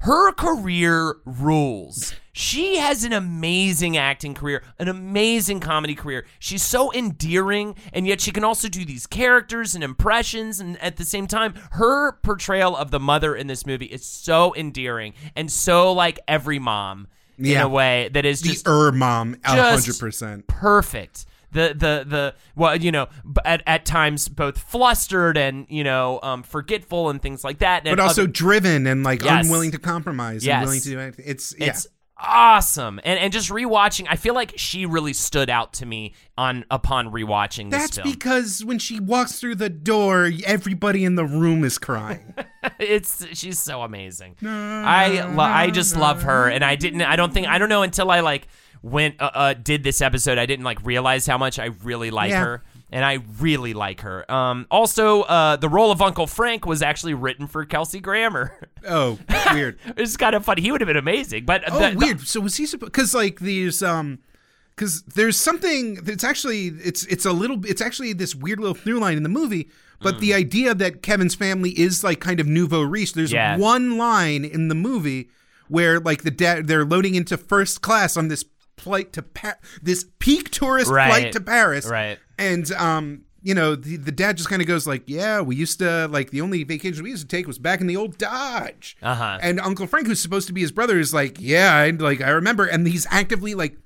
her career rules. She has an amazing acting career, an amazing comedy career. She's so endearing, and yet she can also do these characters and impressions. And at the same time, her portrayal of the mother in this movie is so endearing and so like every mom in a way that is The just Er mom, hundred percent. perfect. The the the well, you know, at at times both flustered and you know um, forgetful and things like that. And But also other- driven and like Yes. unwilling to compromise Yes. and willing to do anything. It's yeah. it's awesome. And and just rewatching, I feel like she really stood out to me on upon rewatching this That's film. because when she walks through the door, everybody in the room is crying. it's she's so amazing. I lo- I just love her, and I didn't. I don't think I don't know until I like went uh, uh did this episode. I didn't like realize how much I really like Yeah. her. And I really like her. Um, also, uh, the role of Uncle Frank was actually written for Kelsey Grammer. oh, weird. it's kind of funny. He would have been amazing. But Oh, the- the- weird. So was he supposed? Because like these, um, because there's something that's actually it's it's a little it's actually this weird little through line in the movie. But the idea that Kevin's family is like kind of nouveau riche. There's Yeah. one line in the movie where like the dad they're loading into first class on this flight to pa- this peak tourist Right. flight to Paris. Right. And um, you know, the, the dad just kind of goes like, "Yeah, we used to like the only vacation we used to take was back in the old Dodge." Uh-huh. And Uncle Frank, who's supposed to be his brother, is like, "Yeah, I like I remember," and he's actively like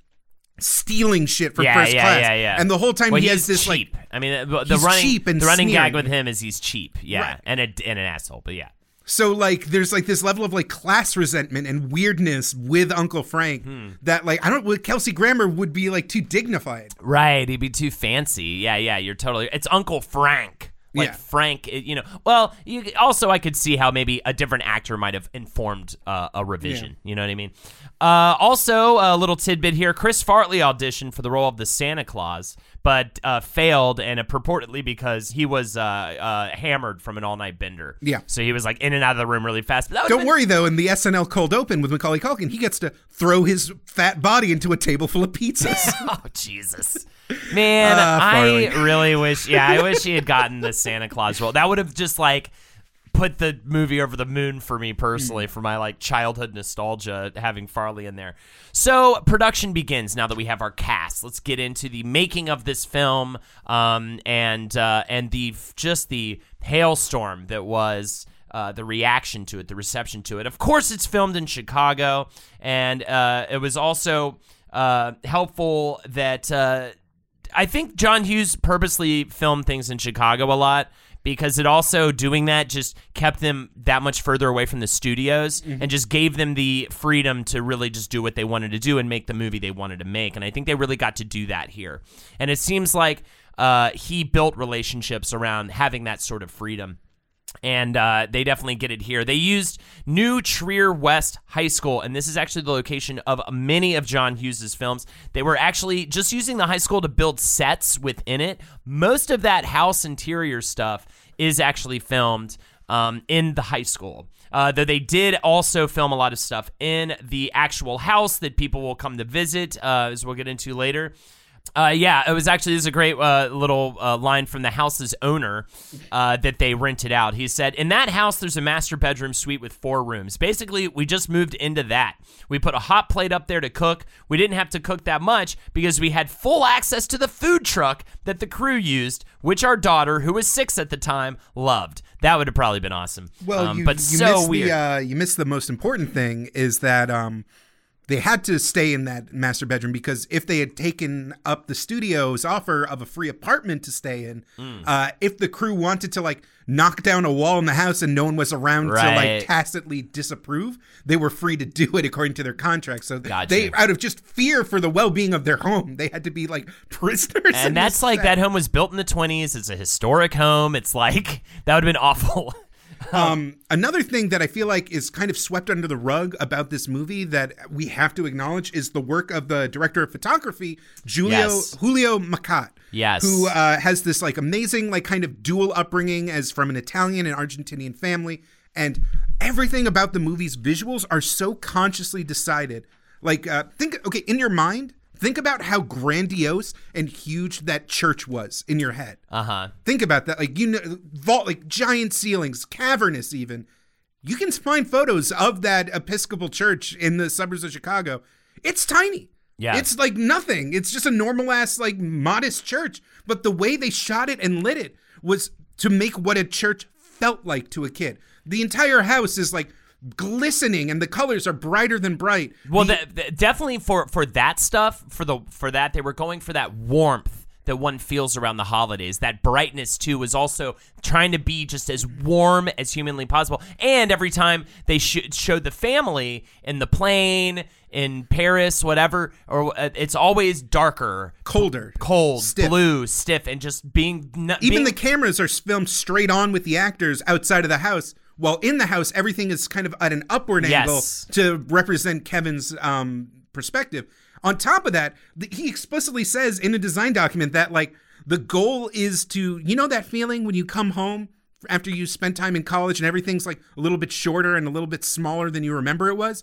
stealing shit for yeah, first yeah, class. yeah, yeah. Yeah. And the whole time well, he has this cheap. like I mean, the, the running cheap and the running gag with him is he's cheap. Yeah, Right. and a and an asshole. But yeah. So like there's like this level of like class resentment and weirdness with Uncle Frank Hmm. that like I don't Kelsey Grammer would be like too dignified. Right, he'd be too fancy. Yeah, yeah, you're totally. It's Uncle Frank. Like Yeah. Frank, you know. Well, you also I could see how maybe a different actor might have informed uh, a revision. You know what I mean? Uh, also, a little tidbit here: Chris Farley auditioned for the role of the Santa Claus, but uh, failed, and uh, purportedly because he was uh, uh, hammered from an all-night bender. Yeah. so he was like in and out of the room really fast. But that Don't been- worry though, in the SNL cold open with Macaulay Culkin, he gets to throw his fat body into a table full of pizzas. Oh Jesus, man! Ah, I really wish. Yeah, I wish he had gotten the Santa Claus role. That would have just like put the movie over the moon for me personally, for my like childhood nostalgia, having Farley in there. So production begins now that we have our cast. Let's get into the making of this film, um, and uh, and the just the hailstorm that was. Uh, the reaction to it, the reception to it. Of course, it's filmed in Chicago, and uh, it was also uh, helpful that uh, I think John Hughes purposely filmed things in Chicago a lot because it also doing that just kept them that much further away from the studios and just gave them the freedom to really just do what they wanted to do and make the movie they wanted to make. And I think they really got to do that here. And it seems like uh, he built relationships around having that sort of freedom and uh, they definitely get it here. They used New Trier West High School, and this is actually the location of many of John Hughes's films. They were actually just using the high school to build sets within it. Most of that house interior stuff is actually filmed um, in the high school. Uh, though they did also film a lot of stuff in the actual house that people will come to visit, uh, as we'll get into later. Uh, yeah, it was actually this is a great uh, little uh, line from the house's owner uh, that they rented out. He said, "In that house, there's a master bedroom suite with four rooms. Basically, we just moved into that. We put a hot plate up there to cook. We didn't have to cook that much because we had full access to the food truck that the crew used, which our daughter, who was six at the time, loved. That would have probably been awesome. Well, Um, you, but you so missed weird. The, uh, you missed the most important thing is that um, they had to stay in that master bedroom because if they had taken up the studio's offer of a free apartment to stay in, Hmm. uh, if the crew wanted to like knock down a wall in the house and no one was around to like tacitly disapprove, they were free to do it according to their contract. So Gotcha. they, out of just fear for the well-being of their home, they had to be like prisoners. and that's like set. that home was built in the 20s. It's a historic home. It's like that would have been awful. Um, another thing that I feel like is kind of swept under the rug about this movie that we have to acknowledge is the work of the director of photography, Julio Yes. Julio Macat. Yes. Who uh, has this like amazing like kind of dual upbringing as from an Italian and Argentinian family, and everything about the movie's visuals are so consciously decided. Like, uh, think okay in your mind. Think about how grandiose and huge that church was in your head. Uh huh. Think about that. Like you know, vault, like giant ceilings, cavernous even. You can find photos of that Episcopal church in the suburbs of Chicago. It's tiny. Yeah. It's like nothing. It's just a normal ass, like modest church. But the way they shot it and lit it was to make what a church felt like to a kid. The entire house is like glistening and the colors are brighter than bright. Well, The- th- th- definitely for for that stuff, for the for that they were going for that warmth that one feels around the holidays. That brightness too was also trying to be just as warm as humanly possible. And every time they sh- showed the family in the plane in Paris, whatever, or uh, it's always darker, colder, cold, stiff. blue, stiff, and just being n- Even being- the cameras are filmed straight on with the actors outside of the house, while in the house everything is kind of at an upward Yes. angle to represent Kevin's um, perspective. On top of that, th- he explicitly says in a design document that like the goal is to you know that feeling when you come home after you spent time in college and everything's like a little bit shorter and a little bit smaller than you remember it was.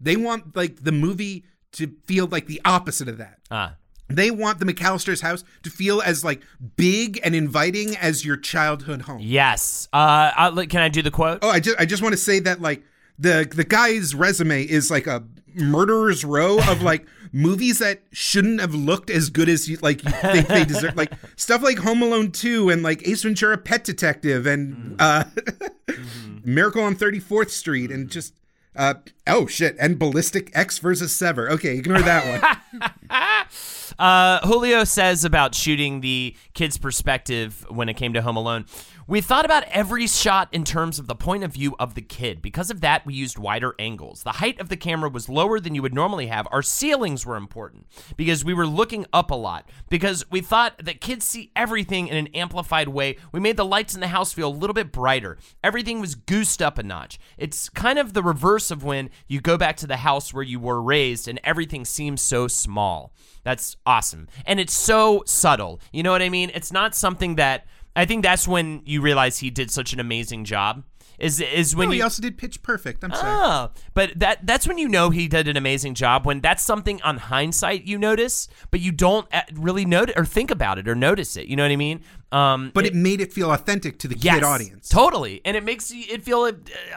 They want like the movie to feel like the opposite of that. Ah. They want the McCallister's house to feel as like big and inviting as your childhood home. yes. Uh, I, can I do the quote? Oh, I just I just want to say that like the the guy's resume is like a murderer's row of like movies that shouldn't have looked as good as you like you think they deserve. Like stuff like Home Alone 2 and like Ace Ventura Pet Detective and uh Miracle on 34th Street and just uh oh shit and Ballistic Ecks versus Sever. Okay, ignore that one. Uh, Julio says about shooting the kid's perspective when it came to Home Alone. We thought about every shot in terms of the point of view of the kid. Because of that, we used wider angles. The height of the camera was lower than you would normally have. Our ceilings were important because we were looking up a lot. Because we thought that kids see everything in an amplified way. We made the lights in the house feel a little bit brighter. Everything was goosed up a notch. It's kind of the reverse of when you go back to the house where you were raised and everything seems so small. That's awesome. And it's so subtle. You know what I mean? It's not something that I think that's when you realize he did such an amazing job. Is is when Oh, he you also did Pitch Perfect. I'm sorry. Oh, but that that's when you know he did an amazing job when that's something on hindsight you notice, but you don't uh, really notice or think about it or notice it. You know what I mean? Um, but it, made it feel authentic to the yes, kid audience. totally, and it makes it feel uh,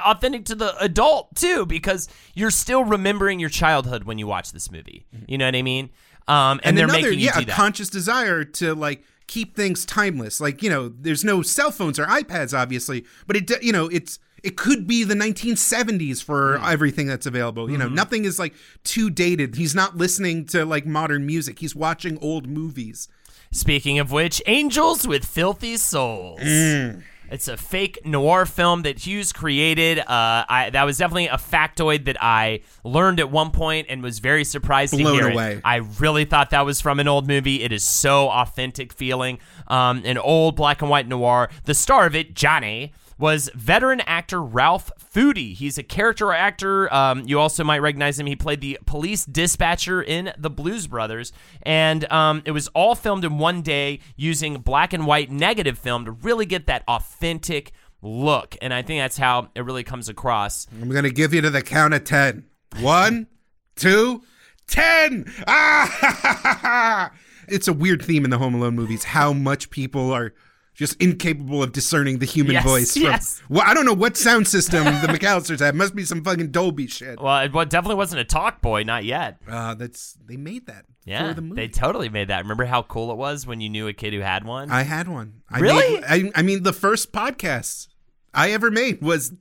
authentic to the adult too because you're still remembering your childhood when you watch this movie. You know what I mean? Um, and, and they're another, making you yeah, do a conscious desire to like keep things timeless. Like you know, there's no cell phones or iPads, obviously, but it you know it's it could be the 1970s for Hmm. everything that's available. You know, Mm-hmm. nothing is like too dated. He's not listening to like modern music. He's watching old movies. Speaking of which, Angels with Filthy Souls. Mm. It's a fake noir film that Hughes created. Uh, I, that was definitely a factoid that I learned at one point and was very surprised to Blown hear. it. I really thought that was from an old movie. It is so authentic feeling. Um, an old black and white noir. The star of it, Johnny, was veteran actor Ralph Foody. He's a character actor. Um, you also might recognize him. He played the police dispatcher in The Blues Brothers. And um, it was all filmed in one day using black and white negative film to really get that authentic look. And I think that's how it really comes across. I'm gonna give you to the count of ten. One, two, ten. Ah! It's a weird theme in the Home Alone movies. How much people are just incapable of discerning the human Yes, voice. From, yes. Well, I don't know what sound system the McCallisters have. Must be some fucking Dolby shit. Well, it definitely wasn't a talk boy, not yet. Uh, that's they made that Yeah, for the they totally made that. Remember how cool it was when you knew a kid who had one? I had one. I Really? made- I, I mean, the first podcast I ever made was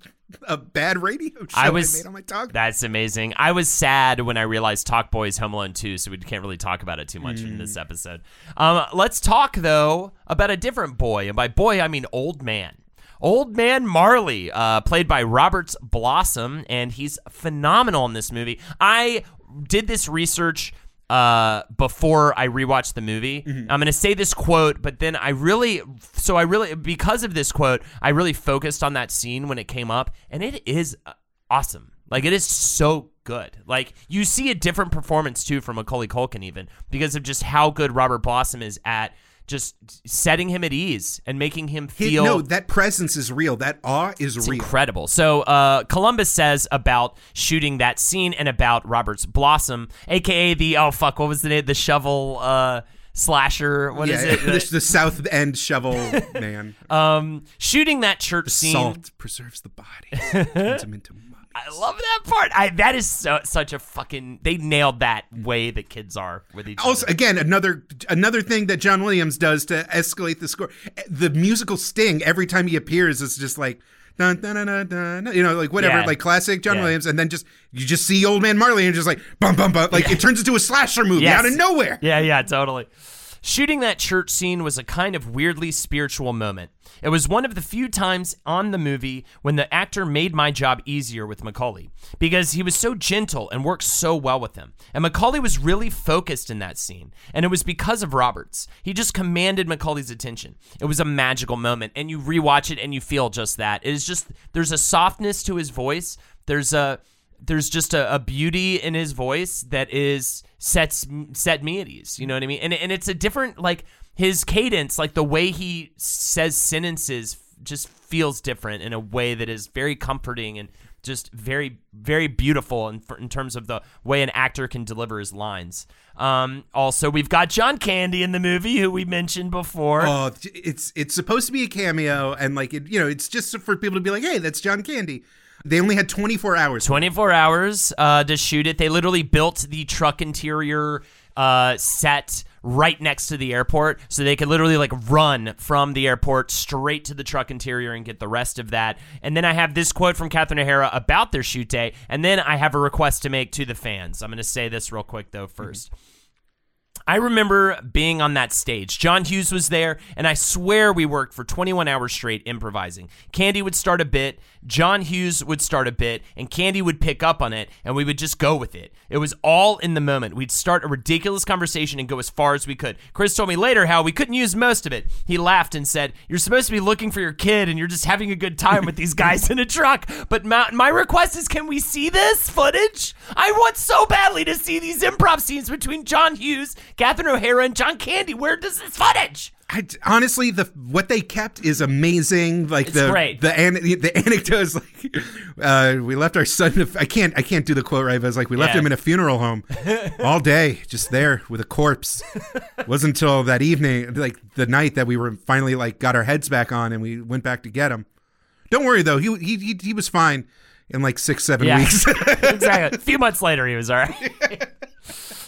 a bad radio show I was made on my talk. That's amazing. I was sad when I realized Talkboy is Home Alone 2, so we can't really talk about it too much in this Hmm. episode. Um, let's talk though about a different boy, and by boy I mean old man. Old Man Marley, uh, played by Robert Blossom, and he's phenomenal in this movie. I did this research uh, before I rewatched the movie. Mm-hmm. I'm going to say this quote, but then I really, so I really, because of this quote, I really focused on that scene when it came up, and it is uh, awesome. Like it is so good. Like you see a different performance too from Macaulay Culkin, even because of just how good Robert Blossom is at just setting him at ease and making him He- feel no, that presence is real. That awe is it's real. incredible. So uh, Columbus says about shooting that scene and about Robert's Blossom, aka the oh fuck, what was the name? The shovel uh, slasher. What is yeah, it? the, the South Bend shovel man. um, shooting that church scene. Salt preserves the body, turns him into. I love that part. I that is so, such a fucking. They nailed that way that kids are with each Also, other. again, another another thing that John Williams does to escalate the score. The musical sting every time he appears is just like dun dun dun dun, you know, like whatever, Yeah. like classic John Yeah. Williams, and then just you just see Old Man Marley and just like bum bum bum, like it turns into a slasher movie Yes. out of nowhere. Yeah, yeah, totally. Shooting that church scene was a kind of weirdly spiritual moment. It was one of the few times on the movie when the actor made my job easier with Macaulay because he was so gentle and worked so well with him. And Macaulay was really focused in that scene. And it was because of Roberts. He just commanded Macaulay's attention. It was a magical moment. And you rewatch it and you feel just that. It is just, there's a softness to his voice. There's a, there's just a, a beauty in his voice that is sets set me at ease. You know what I mean? And and it's a different like his cadence, like the way he says sentences, just feels different in a way that is very comforting and just very very beautiful in, in terms of the way an actor can deliver his lines. Um, also, we've got John Candy in the movie, who we mentioned before. Oh, it's it's supposed to be a cameo, and like it, you know, it's just for people to be like, hey, that's John Candy. They only had 24 hours. 24 hours uh, to shoot it. They literally built the truck interior uh, set right next to the airport, so they could literally like run from the airport straight to the truck interior and get the rest of that. And then I have this quote from Catherine O'Hara about their shoot day, and then I have a request to make to the fans. I'm going to say this real quick though 1st I remember being on that stage. John Hughes was there, and I swear we worked for 21 hours straight improvising. Candy would start a bit, John Hughes would start a bit, and Candy would pick up on it, and we would just go with it. It was all in the moment. We'd start a ridiculous conversation and go as far as we could. Chris told me later how we couldn't use most of it. He laughed and said, You're supposed to be looking for your kid, and you're just having a good time with these guys in a truck. But my, my request is, can we see this footage? I want so badly to see these improv scenes between John Hughes, Catherine O'Hara, and John Candy. Where does this footage? I, honestly, the what they kept is amazing. Like It's the great. the an, the anecdotes, like uh, we left our son. I can't I can't do the quote right, but it's like we left Yeah. him in a funeral home all day, just there with a corpse. wasn't until that evening, like the night, that we were finally like got our heads back on and we went back to get him. Don't worry though, he he he, he was fine in like six seven Yeah. weeks. exactly. A few months later, he was all right.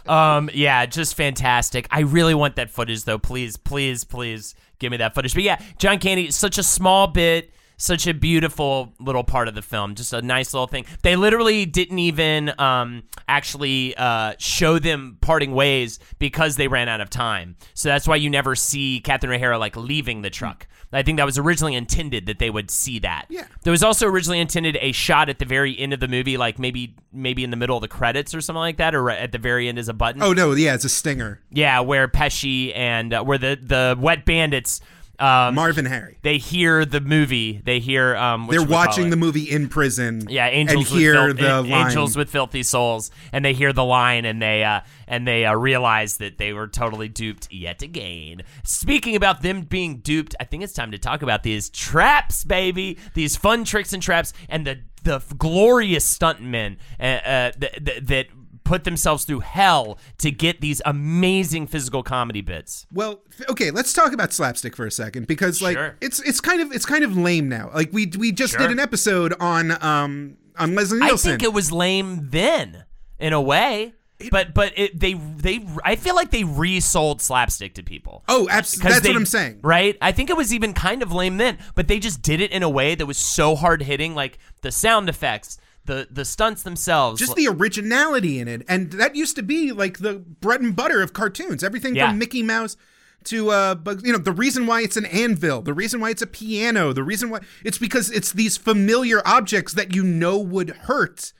Um, yeah, just fantastic. I really want that footage, though. Please, please, please give me that footage. But yeah, John Candy, such a small bit, such a beautiful little part of the film. Just a nice little thing. They literally didn't even um, actually uh, show them parting ways because they ran out of time. So that's why you never see Catherine O'Hara like leaving the truck. I think that was originally intended that they would see that. Yeah. There was also originally intended a shot at the very end of the movie, like maybe maybe in the middle of the credits or something like that, or at the very end as a button. oh no, yeah, it's a stinger. yeah, where Pesci and uh, where the the Wet Bandits, um, Marvin Harry. they hear the movie. They hear um, They're watching the movie in prison. Yeah, angels and hear with the fil- line. angels with filthy souls, and they hear the line, and they uh, and they uh, realize that they were totally duped yet again. Speaking about them being duped, I think it's time to talk about these traps, baby. These fun tricks and traps, and the the glorious stuntmen uh, uh, th- th- that put themselves through hell to get these amazing physical comedy bits. Well, okay, let's talk about slapstick for a second because like Sure. it's it's kind of it's kind of lame now. Like we we just Sure. did an episode on um on Leslie Nielsen. I think it was lame then, in a way. But but it, they they I feel like they resold slapstick to people. oh, abs- 'Cause that's they- what I'm saying. Right? I think it was even kind of lame then, but they just did it in a way that was so hard hitting, like the sound effects, the the stunts themselves. Just the originality in it, and that used to be like the bread and butter of cartoons. Everything Yeah. from Mickey Mouse to uh, but you know the reason why it's an anvil, the reason why it's a piano, the reason why it's because it's these familiar objects that you know would hurt,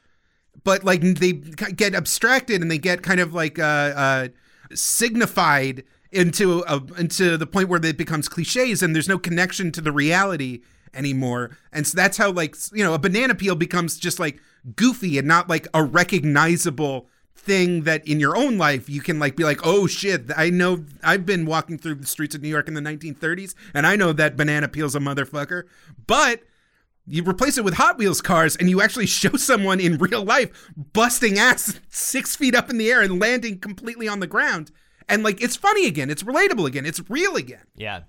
but like they get abstracted and they get kind of like uh, uh, signified into a, into the point where it becomes cliches and there's no connection to the reality anymore. And so that's how like you know a banana peel becomes just like goofy and not like a recognizable thing that in your own life you can like be like oh shit i know i've been walking through the streets of new york in the 1930s and i know that banana peel's a motherfucker but you replace it with Hot Wheels cars, and you actually show someone in real life busting ass six feet up in the air and landing completely on the ground. And like, it's funny again. It's relatable again. It's real again. Yeah,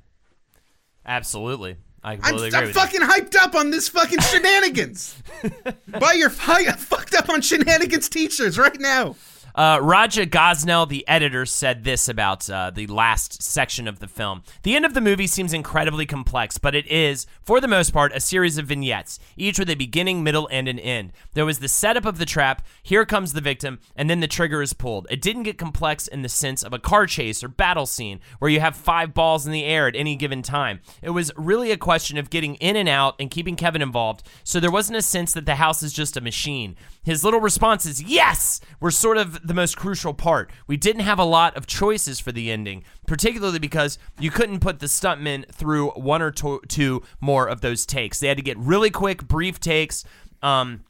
absolutely. I I'm, agree I'm with you. fucking hyped up on this fucking shenanigans. Buy your fucked up on shenanigans t-shirts right now. Uh, Raja Gosnell, the editor, said this about uh, the last section of the film. The end of the movie seems incredibly complex, but it is, for the most part, a series of vignettes, each with a beginning, middle, and an end. There was the setup of the trap, here comes the victim, and then the trigger is pulled. It didn't get complex in the sense of a car chase or battle scene where you have five balls in the air at any given time. It was really a question of getting in and out and keeping Kevin involved, so there wasn't a sense that the house is just a machine. His little responses, yes, were sort of the most crucial part. We didn't have a lot of choices for the ending, particularly because you couldn't put the stuntmen through one or two, two more of those takes. They had to get really quick, brief takes. Um,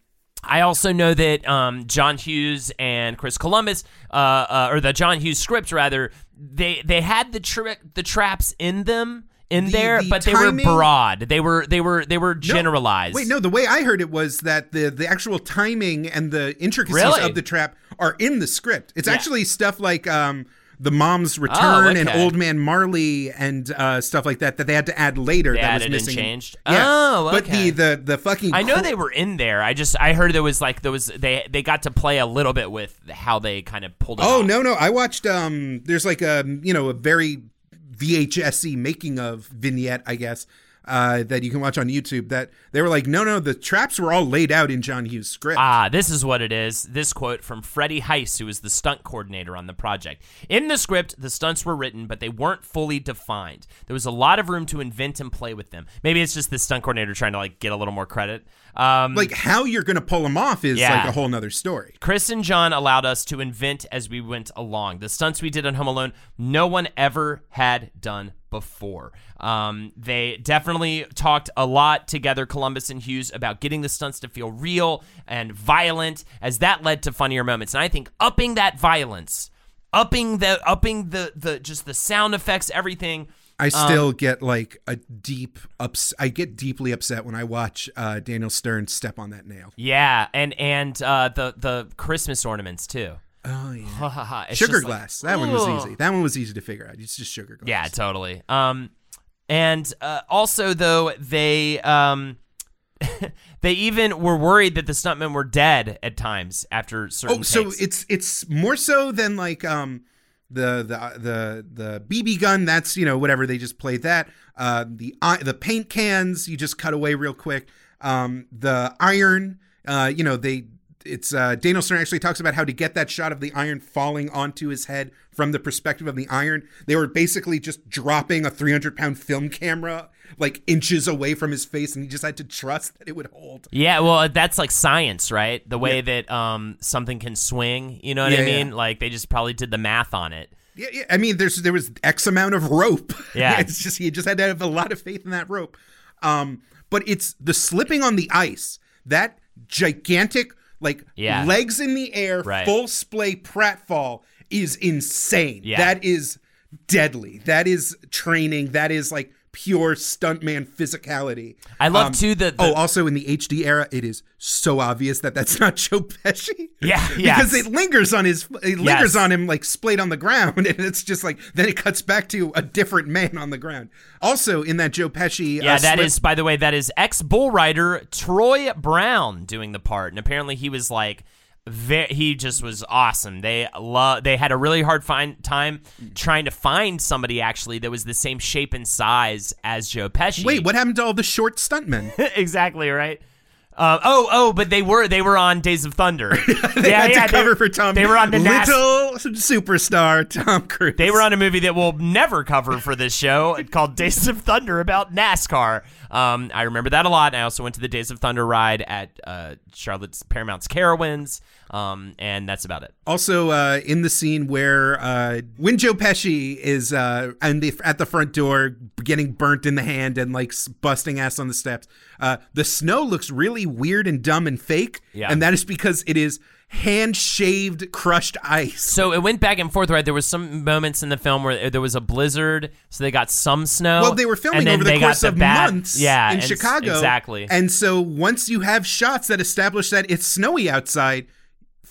I also know that um, John Hughes and Chris Columbus, uh, uh, or the John Hughes script rather, they they had the tri- the traps in them in The- there, the but they timing- were broad. They were they were they were No, generalized. Wait, no, the way I heard it was that the the actual timing and the intricacies Really? of the trap are in the script. It's Yeah. actually stuff like um the mom's return and Oh, okay. old man Marley and uh, stuff like that that they had to add later. They that was and missing. changed? Yeah. Oh, but the the the fucking I know they were in there. I just I heard there was like there was they they got to play a little bit with how they kind of pulled it. Oh off. no no! I watched. Um, there's like a you know a very VHS making of vignette, I guess, uh, that you can watch on YouTube. That they were like, no no, the traps were all laid out in John Hughes' script. Ah, this is what it is. This quote from Freddie Hice, who was the stunt coordinator on the project. In the script, the stunts were written, but they weren't fully defined. There was a lot of room to invent and play with them. Maybe it's just the stunt coordinator trying to like get a little more credit. Um, like how you're gonna pull them off is Yeah. like a whole nother story. Chris and John allowed us to invent as we went along. The stunts we did on Home Alone, no one ever had done before. Um, they definitely talked a lot together, Columbus and Hughes, about getting the stunts to feel real and violent, as that led to funnier moments. And I think upping that violence, upping the upping the the just the sound effects, everything. I Um, still get like a deep ups. I get deeply upset when I watch uh, Daniel Stern step on that nail. Yeah, and and uh, the the Christmas ornaments too. Oh yeah. Sugar just like, glass. that one was easy. That one was easy to figure out. It's just sugar glass. Yeah, totally. Um, and uh, also though they um, they even were worried that the stuntmen were dead at times after certain. Oh, so it's it's more so than like um the the the the BB gun. That's you know whatever they just played that. Uh, the the paint cans you just cut away real quick. Um, the iron. Uh, you know they. It's uh, Daniel Stern actually talks about how to get that shot of the iron falling onto his head from the perspective of the iron. They were basically just dropping a 300 pound film camera like inches away from his face, and he just had to trust that it would hold. yeah, well, that's like science, right? The way that um something can swing. You know what I Yeah, yeah. mean? Like they just probably did the math on it. Yeah, yeah. I mean, there's there was X amount of rope. Yeah. it's just he just had to have a lot of faith in that rope. Um, but it's the slipping on the ice, that gigantic like Yeah. legs in the air, Right. full splay pratfall is insane. Yeah. That is deadly. That is training. That is like pure stuntman physicality. I love Um, too the, the oh, also in the HD era, it is so obvious that that's not Joe Pesci. Yeah, yeah, because it lingers on his, it lingers Yes. on him like splayed on the ground, and it's just like then it cuts back to a different man on the ground. Also in that Joe Pesci, Yeah, uh, that slip- is, by the way, that is ex bull rider Troy Brown doing the part, and apparently he was like, ve- he just was awesome. They love, they had a really hard find time trying to find somebody actually that was the same shape and size as Joe Pesci. Wait, what happened to all the short stuntmen? exactly right. Uh, oh, oh, but they were they were on Days of Thunder. They had to cover for Tom. They were on the NAS- little superstar Tom Cruise. They were on a movie that we'll never cover for this show called Days of Thunder about NASCAR. Um, I remember that a lot. I also went to the Days of Thunder ride at uh, Charlotte's Paramount's Carowinds, um, and that's about it. Also, uh, in the scene where uh, when Joe Pesci is uh, and the, at the front door getting burnt in the hand and like busting ass on the steps, uh, the snow looks really weird and dumb and fake. Yeah. And that is because it is hand shaved crushed ice. So it went back and forth, right? There was some moments in the film where there was a blizzard, so they got some snow. Well, they were filming over the course of bad- months yeah, in Chicago. Exactly. And so once you have shots that establish that it's snowy outside,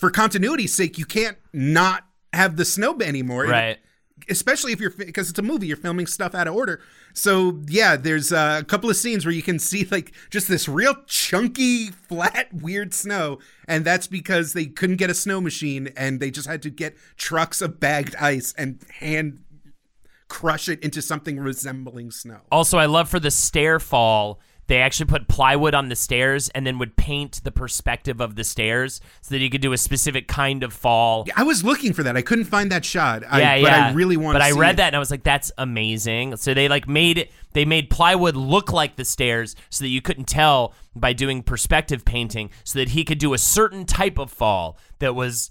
for continuity's sake, you can't not have the snow anymore. right. especially if you're because it's a movie you're filming stuff out of order so yeah there's uh, a couple of scenes where you can see like just this real chunky flat weird snow and that's because they couldn't get a snow machine and they just had to get trucks of bagged ice and hand crush it into something resembling snow Also, I love for the stair fall. They actually put plywood on the stairs and then would paint the perspective of the stairs so that you could do a specific kind of fall. i was looking for that i couldn't find that shot I, yeah, but yeah. i really want But I read it. that and I was like, "That's amazing." So they like made it. They made plywood look like the stairs so that you couldn't tell by doing perspective painting, so that he could do a certain type of fall that was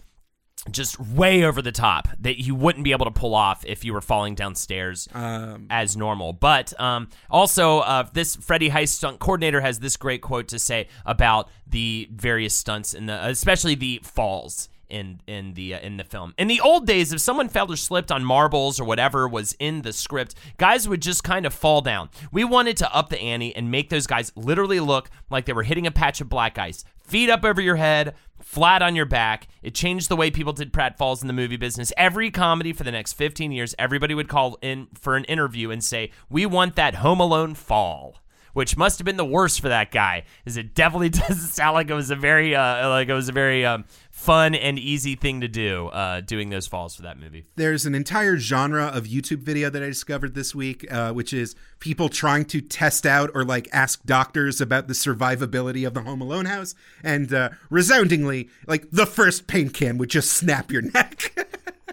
just way over the top that you wouldn't be able to pull off if you were falling downstairs Um, as normal. But um, also, uh, this Freddie Hice stunt coordinator has this great quote to say about the various stunts and especially the falls in in the uh, in the film. In the old days, if someone fell or slipped on marbles or whatever was in the script, guys would just kind of fall down. We wanted to up the ante and make those guys literally look like they were hitting a patch of black ice. Feet up over your head, flat on your back. It changed the way people did pratfalls in the movie business. Every comedy for the next 15 years, everybody would call in for an interview and say, "We want that Home Alone fall." Which must have been the worst for that guy, is it definitely doesn't sound like it was a very uh, like it was a very um, fun and easy thing to do, uh, doing those falls for that movie. there's an entire genre of YouTube video that I discovered this week, uh, which is people trying to test out or like ask doctors about the survivability of the Home Alone house, and uh, resoundingly, like the first paint can would just snap your neck.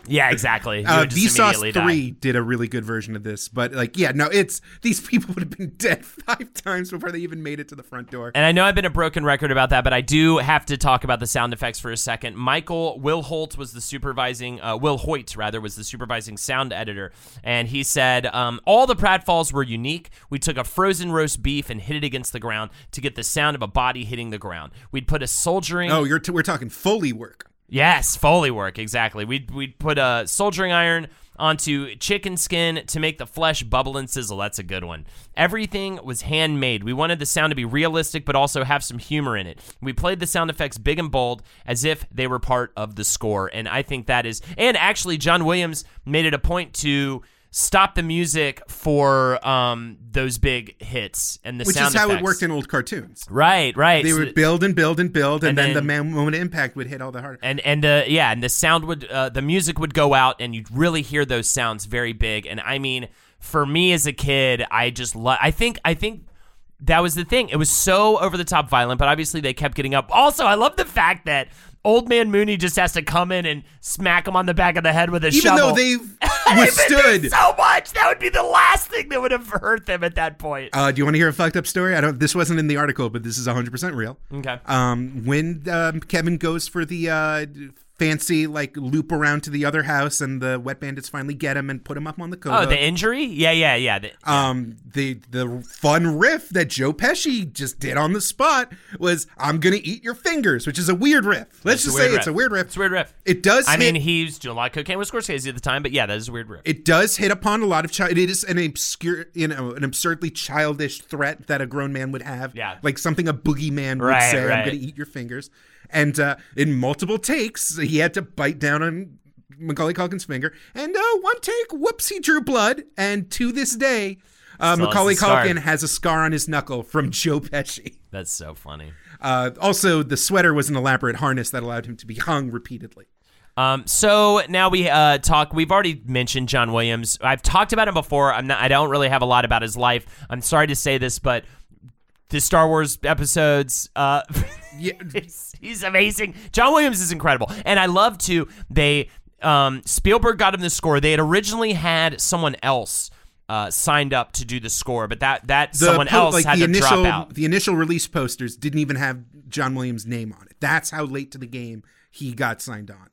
Yeah, exactly. You uh, Vsauce immediately die. Three did a really good version of this, but like, yeah, no, it's these people would have been dead five times before they even made it to the front door. And I know I've been a broken record about that, but I do have to talk about the sound effects for a second. Michael Will Holt was the supervising, uh, Will Hoyt rather was the supervising sound editor, and he said um, all the pratfalls were unique. We took a frozen roast beef and hit it against the ground to get the sound of a body hitting the ground. We'd put a soldiering. Oh, you're t- we're talking Foley work. Yes, Foley work, exactly. We'd, we'd put a soldering iron onto chicken skin to make the flesh bubble and sizzle. That's a good one. Everything was handmade. We wanted the sound to be realistic, but also have some humor in it. We played the sound effects big and bold as if they were part of the score. And I think that is. And actually, John Williams made it a point to stop the music for um, those big hits and the Which sound is how effects. it worked in old cartoons. Right, right. They So would build and build and build, and, And then, the man- moment of impact would hit all the harder. and and uh, yeah, and the sound would uh, the music would go out, and you'd really hear those sounds very big. And I mean, for me as a kid, I just lo- I think I think that was the thing. It was so over the top violent, but obviously they kept getting up. Also, I love the fact that Old Man Mooney just has to come in and smack him on the back of the head with a Even shovel. though they've They've been through withstood. so much, that would be the last thing that would have hurt them at that point. Uh, do you want to hear a fucked up story? I don't. This wasn't in the article, but this is 100 percent real. Okay. Um, when um, Kevin goes for the uh, fancy like loop around to the other house, and the wet bandits finally get him and put him up on the coat. oh, the injury? Yeah, yeah, yeah. The- um, the the fun riff that Joe Pesci just did on the spot was "I'm gonna eat your fingers," which is a weird riff. Let's It's just say it's a weird riff. It's a weird riff. It does. I hit- mean, he was doing a lot of cocaine with Scorsese at the time, but yeah, that is a weird riff. it does hit upon a lot of child. It is an obscure, you know, an absurdly childish threat that a grown man would have. Yeah. like something a boogeyman would Right, say. I'm going to eat your fingers. And uh, in multiple takes, he had to bite down on Macaulay Culkin's finger. And uh, one take, whoops, he drew blood. And to this day, uh, Macaulay. Culkin has a scar on his knuckle from Joe Pesci. That's so funny. Uh, also, the sweater was an elaborate harness that allowed him to be hung repeatedly. Um, so now we uh, talk. We've already mentioned John Williams. I've talked about him before. I'm not. I don't really have a lot about his life. I'm sorry to say this, but the Star Wars episodes. Uh, Yeah, he's, amazing. John Williams is incredible, and I love to they um, Spielberg got him the score. They had originally had someone else uh, signed up to do the score, but that that the someone po- else like had the to initial drop out. the initial release posters didn't even have John Williams' name on it. That's how late to the game he got signed on.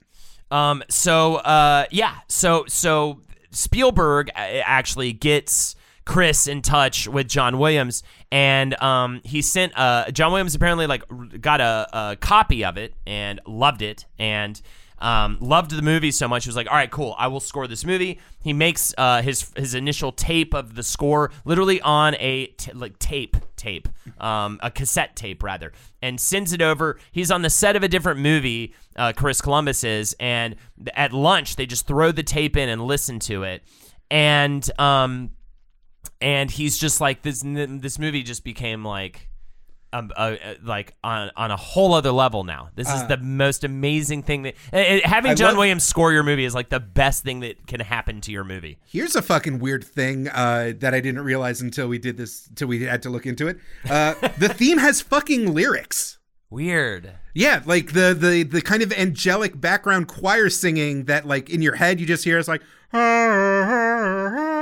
Um. So, uh, yeah. So, so Spielberg uh, actually gets Chris in touch with John Williams, and um, he sent uh John Williams apparently like got a, a copy of it and loved it and. Um, loved the movie so much. He was like, "All right, cool. I will score this movie." He makes uh, his his initial tape of the score literally on a t- like tape tape, um, a cassette tape rather, and sends it over. He's on the set of a different movie. Uh, Chris Columbus is, and at lunch they just throw the tape in and listen to it, and um, and he's just like this. This movie just became like um, uh, uh, like on on a whole other level now. This is the most amazing thing that uh, uh, having I John love- Williams score your movie is like the best thing that can happen to your movie. Here's a fucking weird thing uh, that I didn't realize until we did this, until we had to look into it. Uh, the theme has fucking lyrics. Weird. Yeah, like the the the kind of angelic background choir singing that like in your head you just hear it's like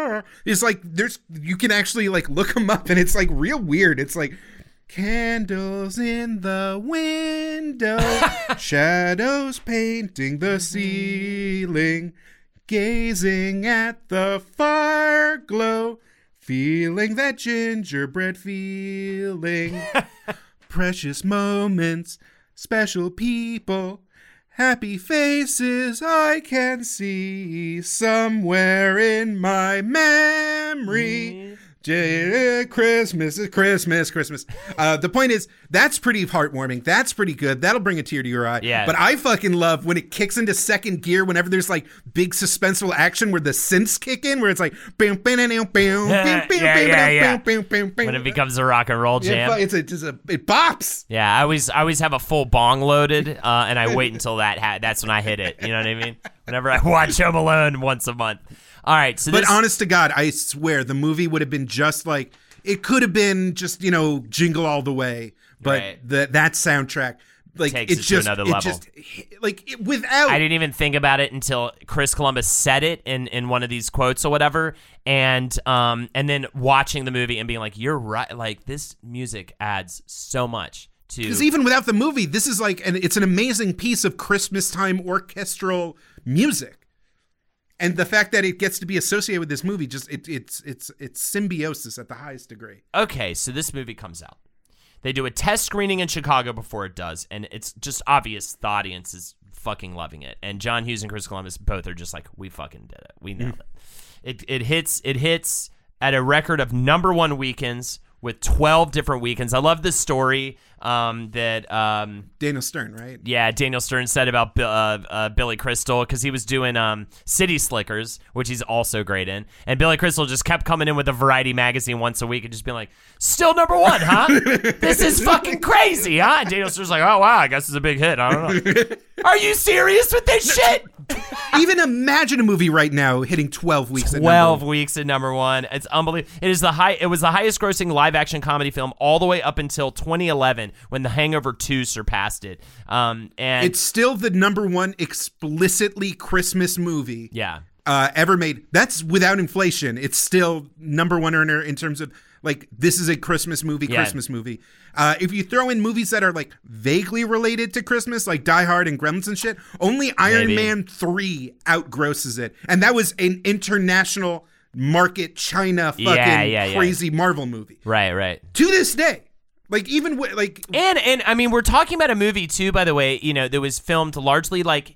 it's like there's you can actually like look them up and it's like real weird. It's like candles in the window, shadows painting the mm-hmm. ceiling, gazing at the fire glow, feeling that gingerbread feeling precious moments, special people, happy faces I can see somewhere in my memory. Mm. Christmas is Christmas, Christmas. Uh, the point is, that's pretty heartwarming. That's pretty good. That'll bring a tear to your eye. Yeah. But I fucking love when it kicks into second gear whenever there's like big suspenseful action where the synths kick in, where it's like, bam, bam, bam, bam, bam, Yeah, bam, yeah, bam, yeah. bam, bam, bam, When it becomes a rock and roll yeah, jam. fu- it's a, it's a, it bops. Yeah, I always I always have a full bong loaded, uh, and I wait until that ha- that's when I hit it. You know what I mean? Whenever I watch Home Alone once a month. All right, so But this, honest to God, I swear the movie would have been just like it could have been just you know Jingle All the Way, but Right. the that soundtrack like Takes it it to just another it level. just like it, without I didn't even think about it until Chris Columbus said it in, in one of these quotes or whatever, and um and then watching the movie and being like, "You're right." Like this music adds so much to. because even without the movie, this is like and it's an amazing piece of Christmas time orchestral music. And the fact that it gets to be associated with this movie, just it, it's it's it's symbiosis at the highest degree. okay, so this movie comes out. They do a test screening in Chicago before it does, and it's just obvious the audience is fucking loving it. And John Hughes and Chris Columbus both are just like, we fucking did it. We nailed it. It it hits it hits at a record of number one weekends with twelve different weekends. I love this story um, that um, Daniel Stern, right? yeah, Daniel Stern said about uh, uh, Billy Crystal because he was doing um, City Slickers, which he's also great in, and Billy Crystal just kept coming in with a Variety magazine once a week and just being like, "Still number one, huh? this is fucking crazy, huh?" And Daniel Stern's like, "Oh wow, I guess it's a big hit. I don't know. Are you serious with this shit? Even imagine a movie right now hitting twelve weeks. at number weeks at number one. It's unbelievable. It is the high. It was the highest grossing live action comedy film all the way up until 2011 when The Hangover 2 surpassed it. Um, and It's still the number one explicitly Christmas movie yeah. uh, ever made. That's without inflation. It's still number one earner in terms of like this is a Christmas movie, Yeah. Christmas movie. Uh, if you throw in movies that are like vaguely related to Christmas, like Die Hard and Gremlins and shit, only Iron Maybe. Man three outgrosses it, and that was an international market China fucking Yeah, yeah, yeah. crazy Marvel movie. Right, right. To this day, like even wi- like And and I mean, we're talking about a movie too, by the way. You know, that was filmed largely like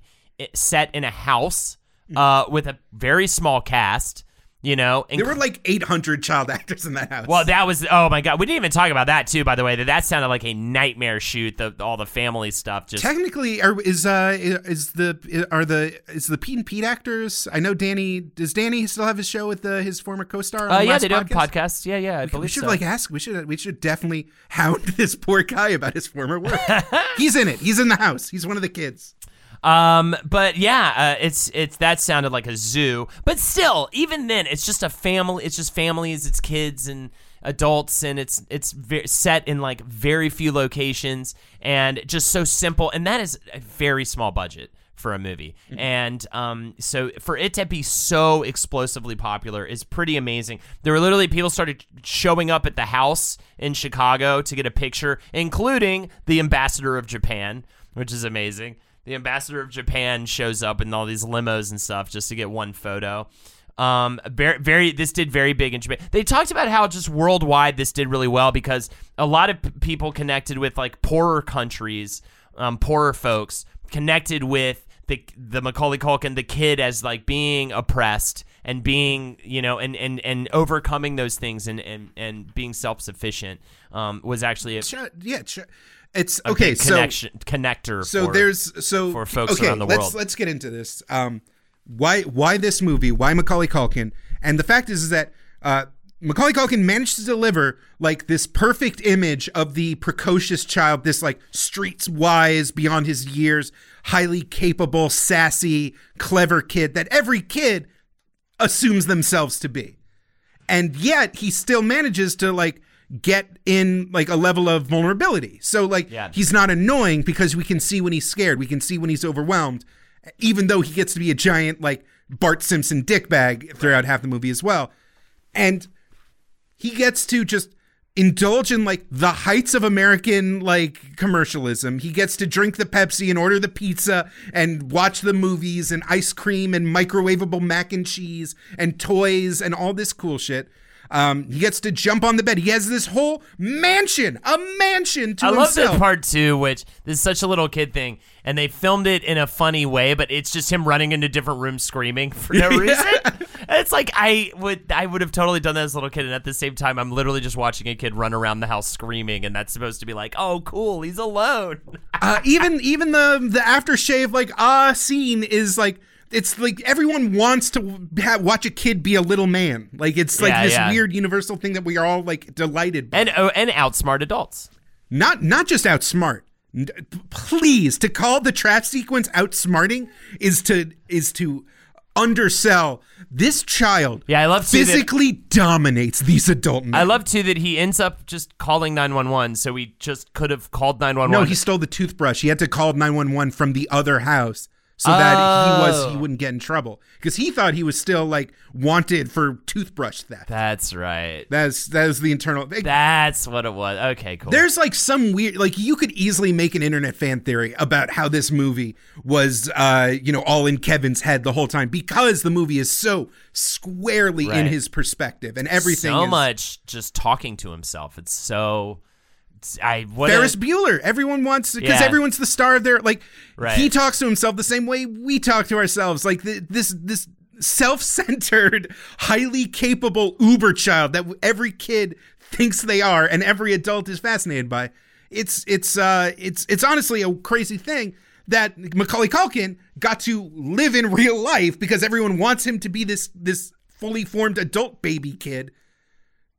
set in a house uh, with a very small cast. You know, there were like 800 child actors in that house. well, that was oh my god. We didn't even talk about that too, by the way. That that sounded like a nightmare shoot. The all the family stuff. Just Technically, are, is uh is the are the is the Pete and Pete actors? I know Danny. Does Danny still have his show with uh, his former co-star? On uh, the yeah, they do podcast? podcasts. Yeah, yeah, I We believe should so. like ask. We should we should definitely hound this poor guy about his former work. He's in it. He's in the house. He's one of the kids. Um, but yeah, uh, it's it's that sounded like a zoo. But still, even then, it's just a family. It's just families. It's kids and adults, and it's it's ve- set in like very few locations and just so simple. And that is a very small budget for a movie. And um, so for it to be so explosively popular is pretty amazing. There were literally people started showing up at the house in Chicago to get a picture, including the ambassador of Japan, which is amazing. The ambassador of Japan shows up in all these limos and stuff just to get one photo. Um, very, very, this did very big in Japan. They talked about how just worldwide this did really well because a lot of p- people connected with like poorer countries, um, poorer folks connected with the the Macaulay Culkin, the kid, as like being oppressed and being you know and and and overcoming those things and and and being self sufficient um, was actually a, Sure, yeah, sure. It's a okay. So connection connector. so for- there's so for folks okay, around the let's, world. Let's get into this. Um, why why this movie? Why Macaulay Culkin? And the fact is, is that uh, Macaulay Culkin managed to deliver like this perfect image of the precocious child, this like streets wise, beyond his years, highly capable, sassy, clever kid that every kid assumes themselves to be and yet he still manages to like get in like a level of vulnerability. So like Yeah. he's not annoying because we can see when he's scared, we can see when he's overwhelmed, even though he gets to be a giant like Bart Simpson dickbag throughout half the movie as well. And he gets to just indulge in like the heights of American like commercialism. He gets to drink the Pepsi and order the pizza and watch the movies and ice cream and microwavable mac and cheese and toys and all this cool shit. Um, he gets to jump on the bed. He has this whole mansion, a mansion to I love himself. that part too, which this is such a little kid thing, and they filmed it in a funny way, but it's just him running into different rooms screaming for no reason. And it's like I would I would have totally done that as a little kid, and at the same time, I'm literally just watching a kid run around the house screaming, and that's supposed to be like, oh, cool, he's alone. uh, even even the the aftershave like ah scene is like it's like everyone wants to ha- watch a kid be a little man. Like it's like Yeah, this yeah. weird universal thing that we are all like delighted by. and oh, and outsmart adults. not not just outsmart. Please, to call the trap sequence outsmarting is to is to undersell this child. Yeah, I love too that- physically dominates these adult men. I love too that he ends up just calling 911, so he just could have called 911. No, he stole the toothbrush. He had to call 911 from the other house so that he was he Oh. wouldn't get in trouble because he thought he was still like wanted for toothbrush theft. That's right. That's that is the internal. That's what it was. Okay, cool. There's like some weird like you could easily make an internet fan theory about how this movie was uh you know all in Kevin's head the whole time because the movie is so squarely in his perspective and everything so is much just talking to himself. It's so. I what Ferris Bueller. Everyone wants because Yeah. everyone's the star of their like. Right. He talks to himself the same way we talk to ourselves. Like th- this this self-centered, highly capable uber child that every kid thinks they are, and every adult is fascinated by. It's it's uh it's it's honestly a crazy thing that Macaulay Culkin got to live in real life because everyone wants him to be this this fully formed adult baby kid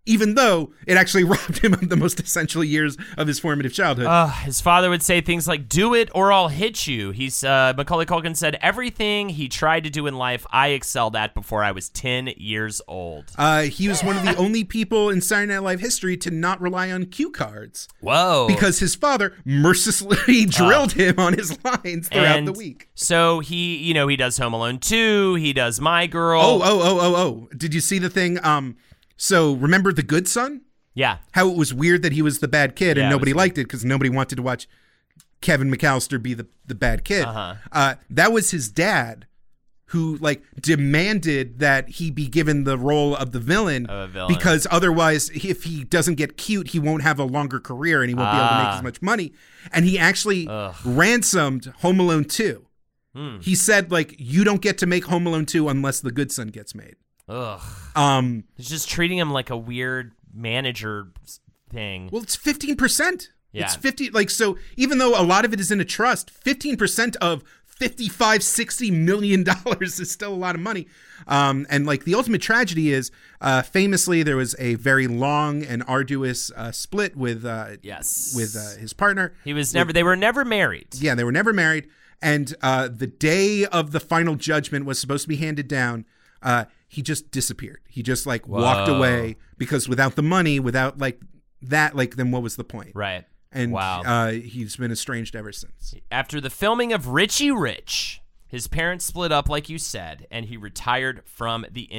even though it actually robbed him of the most essential years of his formative childhood. Uh, his father would say things like "Do it or I'll hit you." He's uh, Macaulay Culkin said everything he tried to do in life, I excelled at before I was ten years old. Uh, he was one of the only people in Saturday Night Live history to not rely on cue cards Whoa! because his father mercilessly drilled him on his lines throughout the week. So he, you know, he does Home Alone two. He does My Girl. Oh, oh, oh, oh, oh! Did you see the thing? Um, so remember the Good Son? yeah. How it was weird that he was the bad kid Yeah, and nobody was liked it because nobody wanted to watch Kevin McCallister be the the bad kid. Uh-huh. Uh, that was his dad who like demanded that he be given the role of the villain, Of villain. because otherwise if he doesn't get cute he won't have a longer career and he won't be able to make Ah. as much money and he actually Ugh. ransomed home alone 2 Hmm. he said like you don't get to make home alone 2 unless the good son gets made Ugh. um It's just treating him like a weird manager thing. Well, it's 15%. Yeah. It's 50 like so even though a lot of it is in a trust, 15% of 55 60 million dollars is still a lot of money. Um and like the ultimate tragedy is uh famously there was a very long and arduous uh split with uh yes. with uh, his partner. he was never. They were never married. Yeah, they were never married And uh, the day of the final judgment was supposed to be handed down. He just disappeared. He just like walked away because without the money, without like that, like then what was the point? Right. And Wow. uh, he's been estranged ever since. After the filming of Richie Rich, his parents split up, like you said, and he retired from the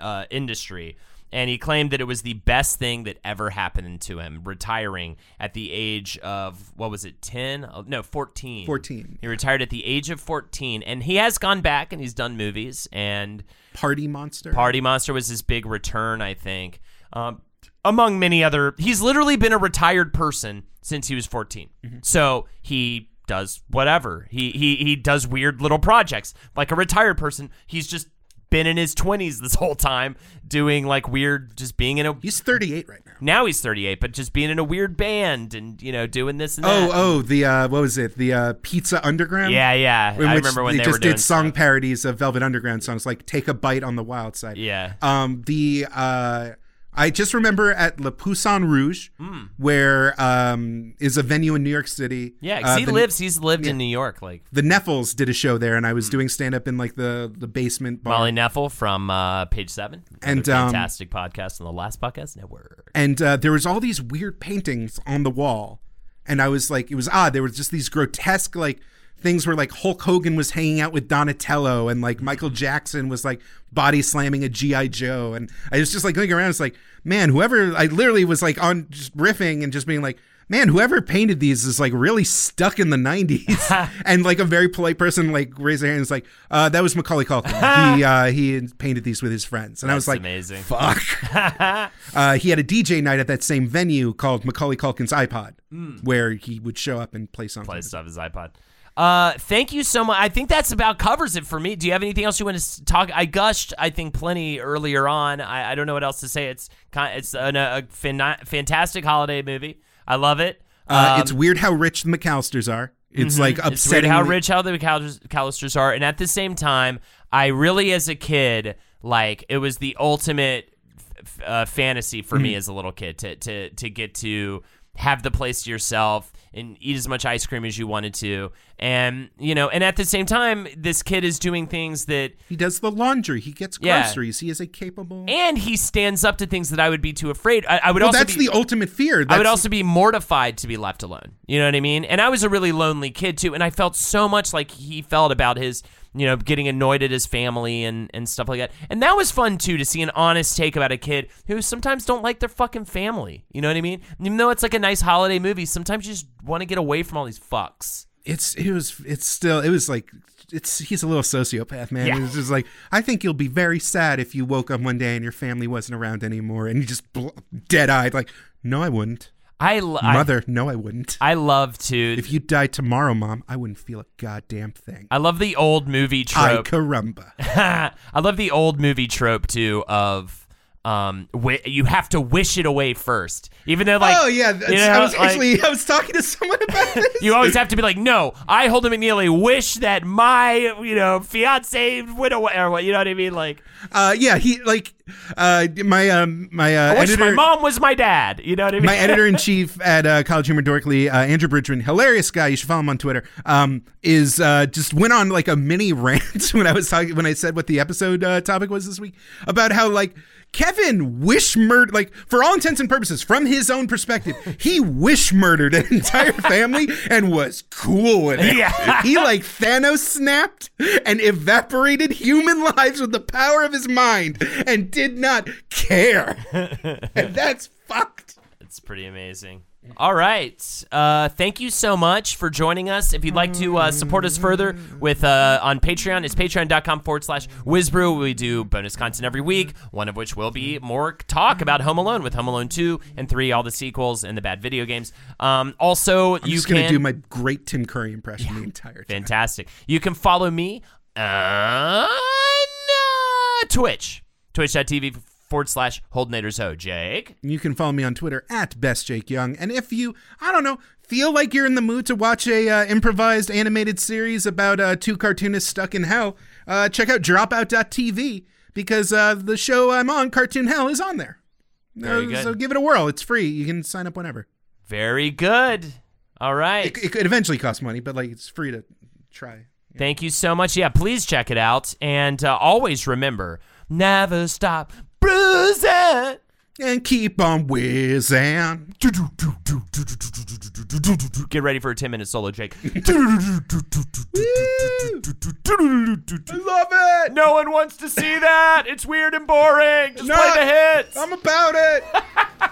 uh, industry. And he claimed that it was the best thing that ever happened to him, retiring at the age of, what was it, 10? Oh, No, 14. 14. He retired at the age of 14. And he has gone back and he's done movies. And Party monster. Party Monster was his big return, I think. Um, among many other, he's literally been a retired person since he was 14. So he does whatever. He he he does weird little projects like a retired person. He's just been in his 20s this whole time doing like weird just being in a He's 38 right now. now he's 38 but just being in a weird band and you know doing this and Oh, that. oh, the uh, what was it? The uh, Pizza Underground. yeah yeah i remember when they, just doing did song stuff. parodies of Velvet Underground songs, like "Take a Bite on the Wild Side." Yeah. Um. The uh, I just remember at Le Poisson Rouge, where um is a venue in New York City. Yeah, Uh, he the, lives he's lived in new york like The Knefels did a show there, and I was doing stand up in like the the basement bar. Molly Knefel from uh, Page Seven, And, um, fantastic podcast on the Last Podcast Network. and uh, there was all these weird paintings on the wall and i was like it was odd there was just these grotesque like things where like hulk hogan was hanging out with donatello and like michael jackson was like body slamming a gi joe. And i was just like looking around it's like man whoever i literally was like on just riffing and just being like man whoever painted these is like really stuck in the 90s and like a very polite person like raised their hand and was like uh, that was macaulay culkin. He uh, he painted these with his friends. And i was like amazing. fuck. Uh, he had a DJ night at that same venue called Macaulay Culkin's iPod, where he would show up and play songs. Play stuff his iPod. Uh, thank you so much. I think that's about covers it for me. Do you have anything else you want to talk? I gushed, I think, plenty earlier on. I, I don't know what else to say. It's kind, it's an, a fan- fantastic holiday movie. I love it. Uh, Um, it's weird how rich the McCallisters are. It's like It's weird upsetting. how rich how the McCallisters are, and at the same time, I really, as a kid, like it was the ultimate f- uh, fantasy for Mm-hmm. me as a little kid to to to get to have the place to yourself and eat as much ice cream as you wanted to, and you know, and at the same time, this kid is doing things that He does the laundry. He gets Yeah. groceries. He is a capable. and he stands up to things that I would be too afraid. I, I would well, also that's be, the ultimate fear. I would That's- also be mortified to be left alone. You know what I mean? And I was a really lonely kid too, and I felt so much like he felt about his, you know, getting annoyed at his family and and stuff like that. And that was fun too to see an honest take about a kid who sometimes don't like their fucking family. You know what I mean? Even though it's like a nice holiday movie, sometimes you just want to get away from all these fucks. It's it was it's still it was like it's he's a little sociopath man Yeah. it's just like i think you'll be very sad if you woke up one day and your family wasn't around anymore and you just bl- dead-eyed like no i wouldn't I, lo- I mother no i wouldn't I love to. if you died tomorrow mom i wouldn't feel a goddamn thing I love the old movie trope. i caramba I love the old movie trope too of um wi- you have to wish it away first even though like oh yeah you know, i was like, actually i was talking to someone about this you always have to be like no i holden mcneely wish that my you know fiance went away or what you know what i mean like uh yeah he like uh my um my uh i wish editor my mom was my dad you know what i mean my editor in chief at uh, College Humor Dorkly, uh, Andrew Bridgman, hilarious guy. You should follow him on Twitter. Um, is uh, just went on like a mini rant when I was talking when I said what the episode uh, topic was this week about how like Kevin wish murdered like for all intents and purposes from his own perspective he wish murdered an entire family and was cool with it. Yeah. he like Thanos snapped and evaporated human lives with the power of his mind and did not care. and that's fucked. It's pretty amazing. All right. Uh, thank you so much for joining us. If you'd like to uh, support us further with uh, on Patreon, it's patreon.com forward slash Wizbrew. We do bonus content every week, one of which will be more talk about Home Alone with Home Alone 2 and 3, all the sequels and the bad video games. Um, also, I'm you just can. gonna do my great Tim Curry impression the entire time. Fantastic. You can follow me on uh, Twitch, twitch.tv forward slash Holdenators Ho. Jake. You can follow me on Twitter at Best Jake Young. And if you, I don't know, feel like you're in the mood to watch a uh, improvised animated series about uh, two cartoonists stuck in hell, uh, check out Dropout.tv because uh, the show I'm on, Cartoon Hell, is on there. Very Uh, good. So give it a whirl. It's free. You can sign up whenever. Very good. All right. It, it could eventually costs money, but like it's free to try. Thank you so much. Yeah, please check it out. And uh, always remember never stop bruising. And keep on whizzing. Get ready for a 10 minute solo, Jake. I love it. no one wants to see that. It's weird and boring. Just No, play the hits. I'm about it.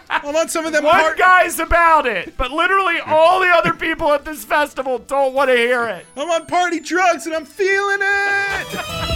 I want some of them. One heart- guy's about it, but literally all the other people at this festival don't want to hear it. I'm on party drugs and I'm feeling it.